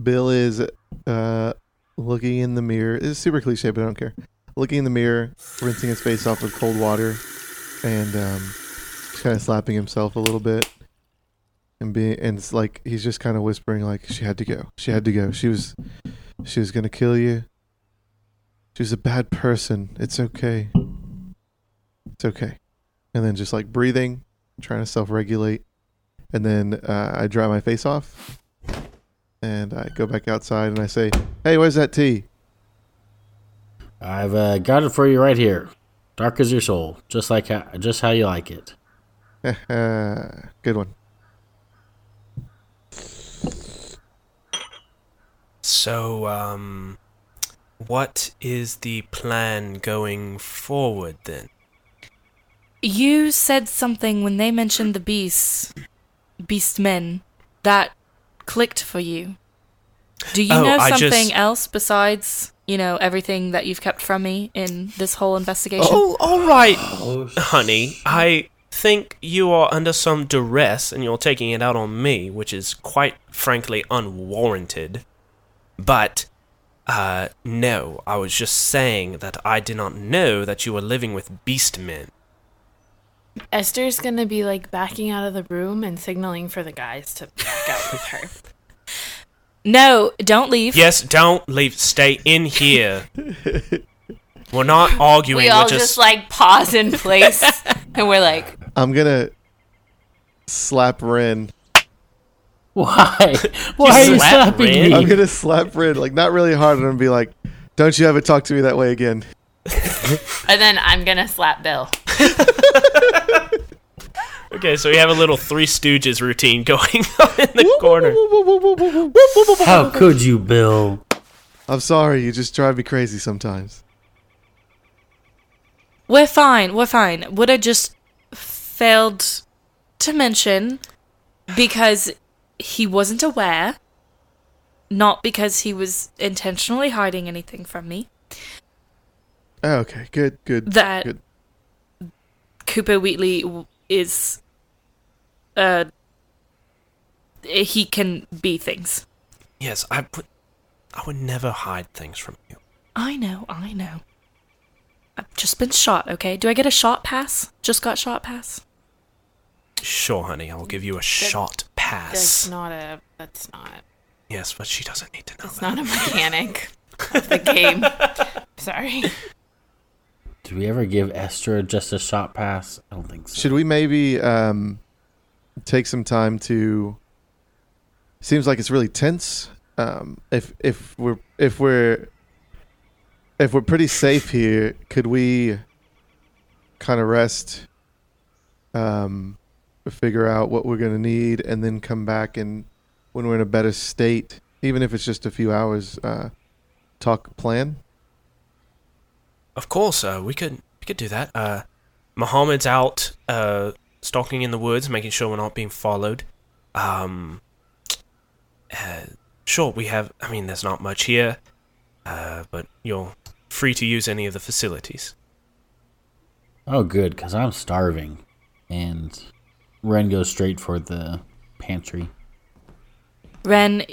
Bill is uh, looking in the mirror. It's super cliche, but I don't care. Looking in the mirror, rinsing his face off with cold water, and um, kind of slapping himself a little bit, and being and it's like he's just kind of whispering like she had to go. She had to go. She was she was gonna kill you. She was a bad person. It's okay. It's okay. And then just like breathing, trying to self-regulate, and then uh, I dry my face off and I go back outside and I say, "Hey, where's that tea?" I've uh, got it for you right here. Dark as your soul, just like how, just how you like it. *laughs* Good one. So, um, what is the plan going forward then? You said something when they mentioned the beasts, beast men, that clicked for you. Do you Oh, know something just- else besides, you know, everything that you've kept from me in this whole investigation? Oh, all right, *gasps* oh, honey. I think you are under some duress and you're taking it out on me, which is quite frankly unwarranted. But, uh, no, I was just saying that I did not know that you were living with beast men. Esther's gonna be like backing out of the room and signaling for the guys to back out with her. *laughs* No, don't leave. Yes, don't leave. Stay in here. We're not *laughs* arguing. we all we're just, just like pause in place *laughs* and we're like, I'm gonna slap Ren. Why? *laughs* *laughs* Why are you slap slapping Ren? me? I'm gonna slap Ren like not really hard, and be like, "Don't you ever talk to me that way again." and then I'm gonna slap Bill. *laughs* okay. So we have a little Three Stooges routine going on in the corner. How could you, Bill? I'm sorry, you just drive me crazy sometimes. We're fine. We're fine. Would I just failed to mention because he wasn't aware, not because he was intentionally hiding anything from me. Oh, okay, good, good. That- good. Cooper Wheatley is uh he can be things. Yes, I would. I would never hide things from you. I know, I know. I've just been shot, okay? Do I get a shot pass? Just got shot pass. Sure, honey. I will give you a shot pass. That's not a. That's not. yes, but she doesn't need to know That's that. not a mechanic *laughs* of the game. Sorry. Did we ever give Esther just a shot pass? I don't think so. Should we maybe um, take some time to? Seems like it's really tense. Um, if if we're if we're if we're pretty safe here, could we kind of rest, um, figure out what we're gonna need, and then come back and when we're in a better state, even if it's just a few hours, uh, talk plan. Of course, uh, we could we could do that. Uh, Muhammad's out uh, stalking in the woods, making sure we're not being followed. Um, uh, sure, we have. I mean, there's not much here, uh, but you're free to use any of the facilities. Oh, good, because I'm starving. And Ren goes straight for the pantry. Ren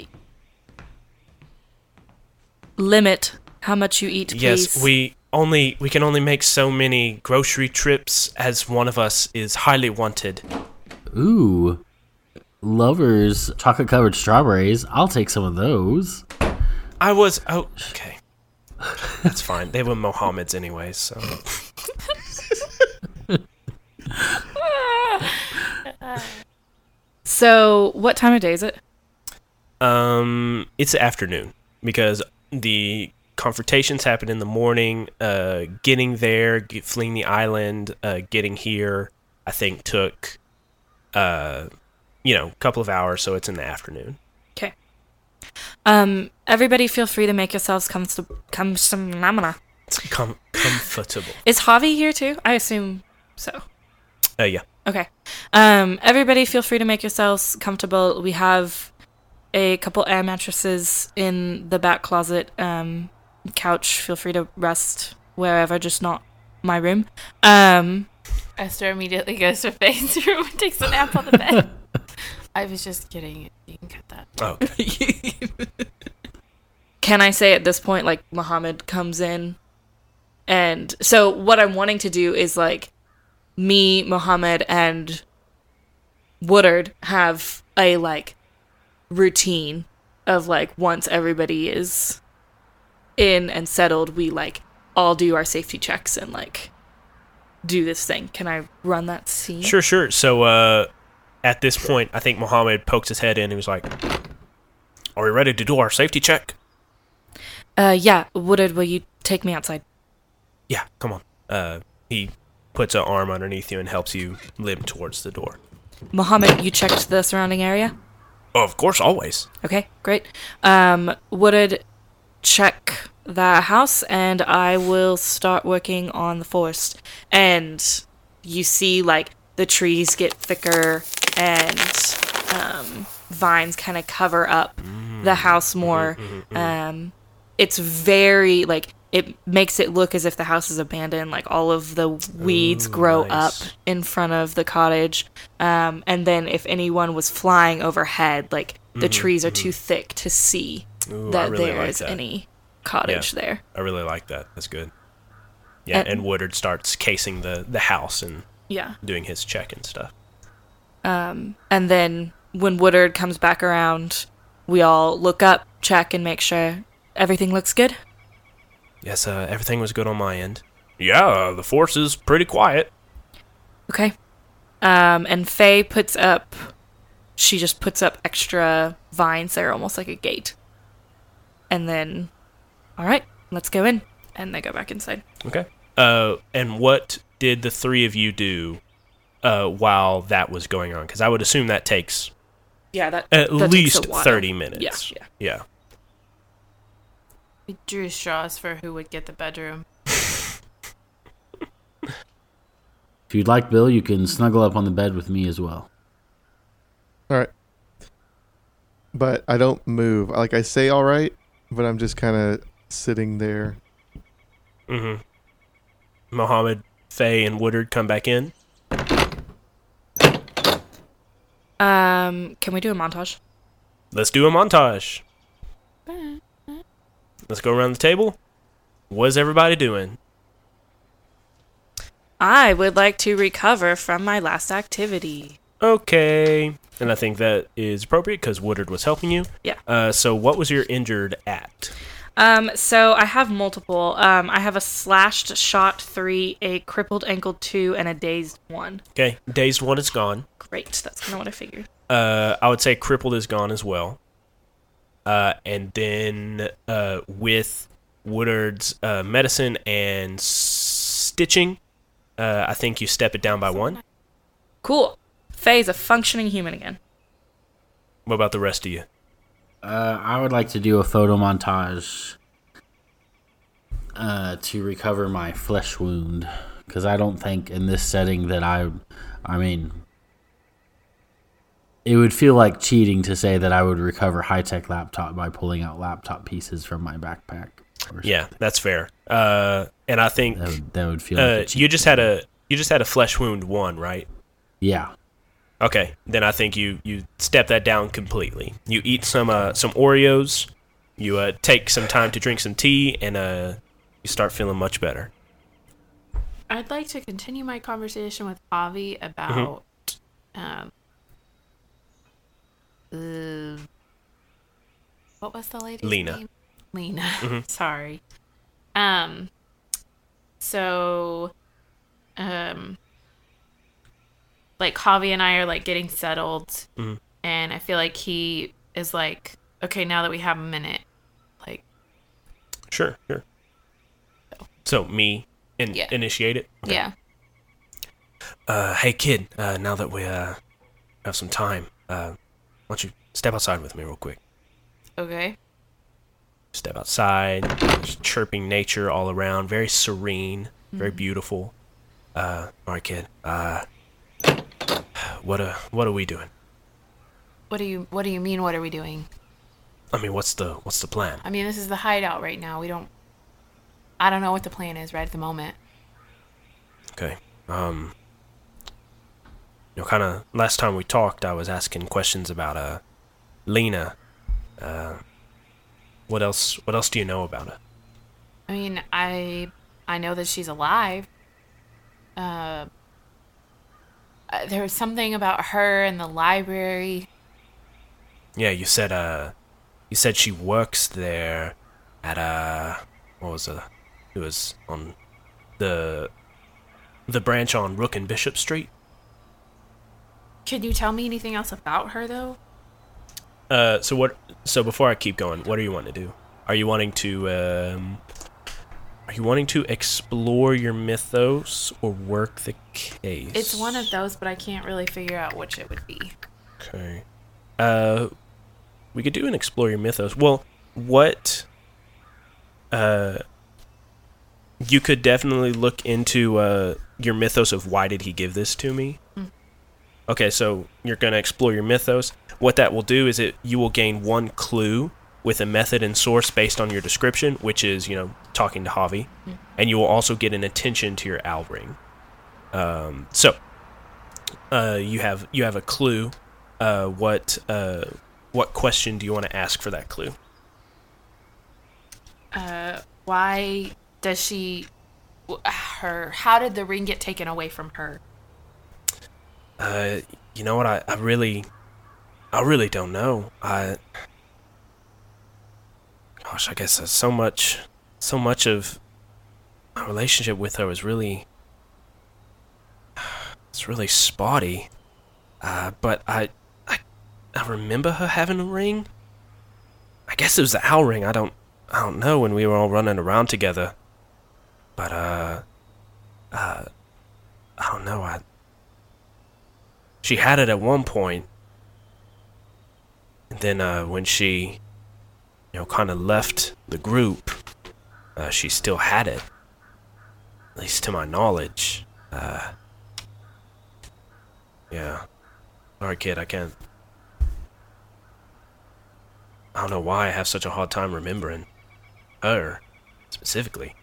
limit how much you eat, please. Yes, we only we can only make so many grocery trips as one of us is highly wanted. Ooh. Lovers chocolate covered strawberries. I'll take some of those. I was oh okay. That's fine. They were Mohammed's anyway, so *laughs* *laughs* So, what time of day is it? Um, it's afternoon because the confrontations happen in the morning. Uh, getting there, get, fleeing the island, uh, getting here, I think took, uh, you know, a couple of hours. So it's in the afternoon. Okay. Um, everybody feel free to make yourselves comfortable. Com- com- comfortable. Is Javi here too? I assume so. Uh, yeah. Okay. Um, everybody feel free to make yourselves comfortable. We have a couple air mattresses in the back closet. Um, couch, feel free to rest wherever, just not my room. Um, Esther immediately *laughs* goes to Faye's *laughs* room and takes a nap on the bed. *laughs* I was just kidding. You can cut that. Okay. can I say at this point, like Muhammad comes in, and so what I'm wanting to do is like me, Muhammad, and Woodard have a like routine of like once everybody is in and settled, we like all do our safety checks and like do this thing. Can I run that scene? Sure, sure. So uh, at this point, I think Mohammed pokes his head in and he was like, Are we ready to do our safety check? Uh, yeah. Woodard, will you take me outside? Yeah, come on. Uh, he puts an arm underneath you and helps you limp towards the door. Mohammed, you checked the surrounding area? Oh, of course, always. Okay, great. Um, Woodard, check the house, and I will start working on the forest. And you see, like, the trees get thicker, and um, vines kind of cover up the house more. Um, it's very like it makes it look as if the house is abandoned. Like all of the weeds Ooh, grow nice. up in front of the cottage, um, and then if anyone was flying overhead, like the Mhm, trees are too thick to see Ooh, that really there like is that. any cottage Yeah, there. I really like that. That's good. Yeah, And- and Woodard starts casing the, the house and Yeah. doing his check and stuff. Um, and then when Woodard comes back around, we all look up, check, and make sure everything looks good. Yes, uh, everything was good on my end. Yeah, uh, the force is pretty quiet. Okay. Um, and Faye puts up, she just puts up extra vines there, almost like a gate. And then, all right, let's go in. And they go back inside. Okay. Uh, and what did the three of you do uh, while that was going on? Because I would assume that takes Yeah, that at that takes least a while. 30 minutes. Yeah, yeah. Yeah. We drew straws for who would get the bedroom. If you'd like, Bill, you can snuggle up on the bed with me as well. All right. But I don't move. Like I say all right, but I'm just kind of sitting there. Mm-hmm. Mohammed, Faye, and Woodard come back in. Um, can we do a montage? Let's do a montage. Let's go around the table. What's everybody doing? I would like to recover from my last activity. Okay. And I think that is appropriate because Woodard was helping you. Yeah. Uh, so, what was your injured at? Um, so I have multiple. Um, I have a slashed shot three, a crippled ankle two, and a dazed one. Okay. Dazed one is gone. Great, that's kind of what I figured. Uh, I would say crippled is gone as well. Uh, and then uh, with Woodard's uh, medicine and stitching, uh, I think you step it down by one. Cool. Faye's a functioning human again. What about the rest of you? Uh, I would like to do a photo montage uh, to recover my flesh wound because I don't think in this setting that I, I mean, it would feel like cheating to say that I would recover high tech laptop by pulling out laptop pieces from my backpack. Yeah, that's fair. Uh, and I think That would, that would feel like a uh, cheat. you just had a you just had a flesh wound one, right? Yeah. Okay, then I think you you step that down completely. You eat some uh, some Oreos. You uh, take some time to drink some tea, and uh, you start feeling much better. I'd like to continue my conversation with Avi about um uh, what was the lady's Lena. name? Lena. *laughs* Mhm. Sorry. Um so um like Javi and I are like getting settled Mhm. and I feel like he is like okay now that we have a minute like Sure, sure. So me in, Yeah. initiate it. Okay. yeah Uh, hey kid. Uh, now that we uh have some time, uh, why don't you step outside with me real quick? okay Step outside. There's chirping nature all around. Very serene. Very Mhm. beautiful. Uh, all right, kid. Uh, what uh, what are we doing? what do you what do you mean what are we doing I mean, what's the what's the plan? I mean this is the hideout right now we don't I don't know what the plan is right at the moment. Okay. Um. You know, kind of last time we talked, I was asking questions about uh, Lena. Uh, what else? What else do you know about her? I mean, I I know that she's alive. Uh, uh, there was something about her in the library. Yeah, you said uh, you said she works there at uh, what was it? It was on the the branch on Rook and Bishop Street. Could you tell me anything else about her though? Uh, so what? So before I keep going, what are you wanting to do? Are you wanting to um, are you wanting to explore your mythos or work the case? It's one of those, but I can't really figure out which it would be. Okay. Uh, we could do an explore your mythos. Well, what? Uh, you could definitely look into uh your mythos of why did he give this to me. Mm. Okay, so you're gonna explore your mythos. What that will do is it you will gain one clue with a method and source based on your description, which is you know talking to Javi, Mm. and you will also get an attention to your owl ring. Um, so uh, you have you have a clue. Uh, what uh, what question do you want to ask for that clue? Uh, why does she? Her? How did the ring get taken away from her? Uh, you know what? I, I really, I really don't know. I, gosh, I guess uh, so much, so much of my relationship with her was really, *sighs* it's really spotty. Uh, but I, I, I remember her having a ring. I guess it was the owl ring. I don't, I don't know when we were all running around together. But uh, uh, I don't know. I. She had it at one point. And then uh, when she, you know, kind of left the group, uh, she still had it. At least to my knowledge. Uh, yeah. Sorry, kid, I can't. I don't know why I have such a hard time remembering her specifically.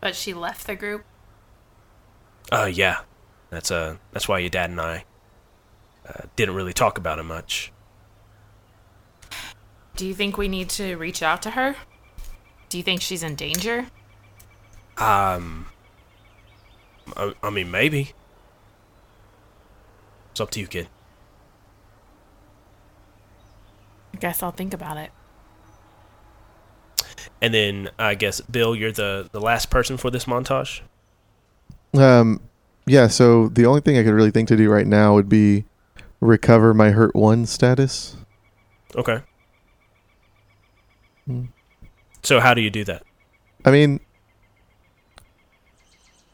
But she left the group. Uh, yeah. That's uh, that's why your dad and I uh, didn't really talk about it much. Do you think we need to reach out to her? Do you think she's in danger? Um, I, I mean, maybe. It's up to you, kid. I guess I'll think about it. And then I guess Bill, you're the the last person for this montage. Um, yeah. So the only thing I could really think to do right now would be recover my hurt one status. Okay. Hmm. So how do you do that? I mean,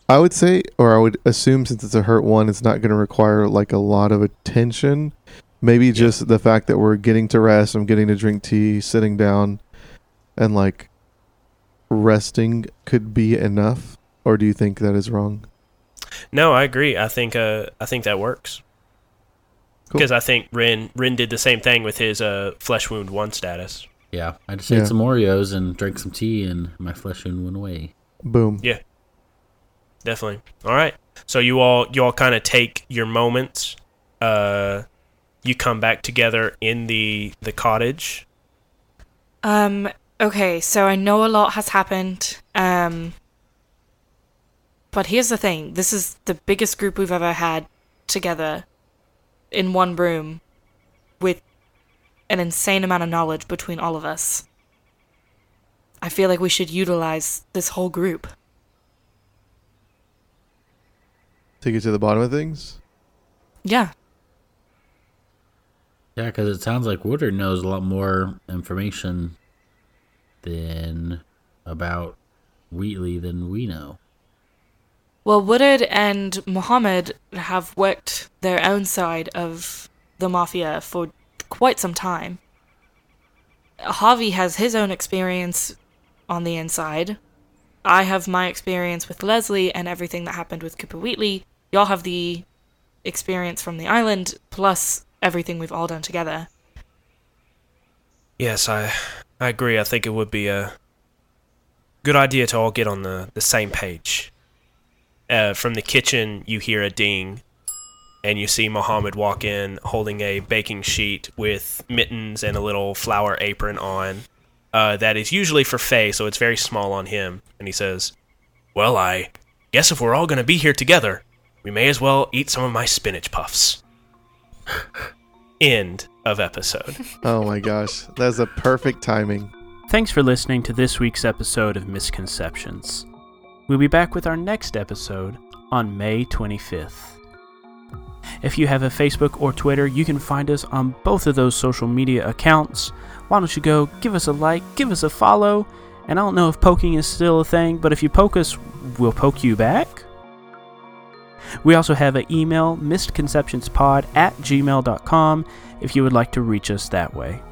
I would say, or I would assume, since it's a hurt one, it's not going to require like a lot of attention. Maybe just the fact that we're getting to rest, I'm getting to drink tea, sitting down, and like resting could be enough. Or do you think that is wrong? No, I agree. I think uh, I think that works. Because I think Ren Ren did the same thing with his uh, flesh wound one status. Yeah, I just ate some Oreos and drank some tea, and my flesh wound went away. Boom. Yeah, definitely. All right. So you all you all kind of take your moments. Uh, you come back together in the the cottage. Um, okay, so I know a lot has happened. Um, but here's the thing this is the biggest group we've ever had together in one room with an insane amount of knowledge between all of us. I feel like we should utilize this whole group. To get to the bottom of things. Yeah. Yeah, because it sounds like Woodard knows a lot more information than about Wheatley than we know. Well, Woodard and Mohammed have worked their own side of the mafia for quite some time. Javi has his own experience on the inside. I have my experience with Leslie and everything that happened with Cooper Wheatley. Y'all have the experience from the island, plus everything we've all done together. Yes, I I agree. I think it would be a good idea to all get on the, the same page. Uh, from the kitchen, you hear a ding, and you see Mohammed walk in holding a baking sheet with mittens and a little flower apron on. Uh, that is usually for Faye, so it's very small on him. And he says, Well, I guess if we're all going to be here together, we may as well eat some of my spinach puffs. *laughs* End of episode. *laughs* Oh my gosh, that's a perfect timing. Thanks for listening to this week's episode of Misconceptions. We'll be back with our next episode on May 25th. If you have a Facebook or Twitter, you can find us on both of those social media accounts. Why don't you go give us a like, give us a follow? And I don't know if poking is still a thing, but if you poke us, we'll poke you back. We also have an email, misconceptionspod at gmail.com, if you would like to reach us that way.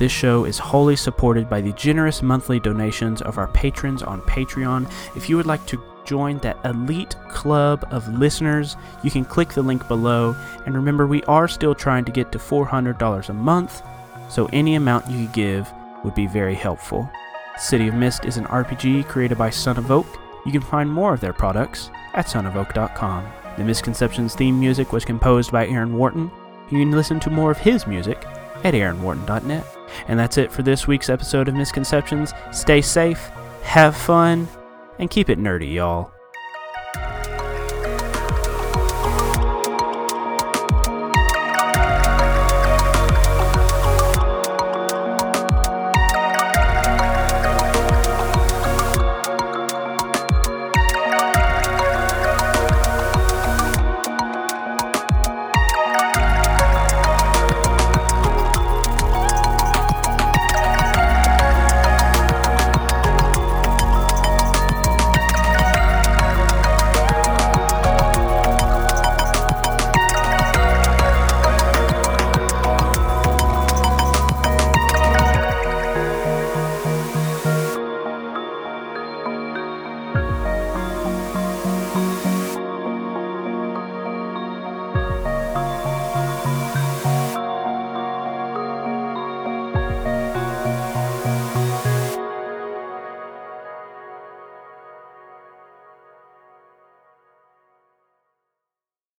This show is wholly supported by the generous monthly donations of our patrons on Patreon. If you would like to join that elite club of listeners, you can click the link below. And remember, we are still trying to get to $400 a month, so any amount you could give would be very helpful. City of Mist is an RPG created by Son of Oak. You can find more of their products at sonofoak.com. The Misconceptions theme music was composed by Aaron Wharton. You can listen to more of his music at aaronwharton.net. And that's it for this week's episode of Misconceptions. Stay safe, have fun, and keep it nerdy, y'all.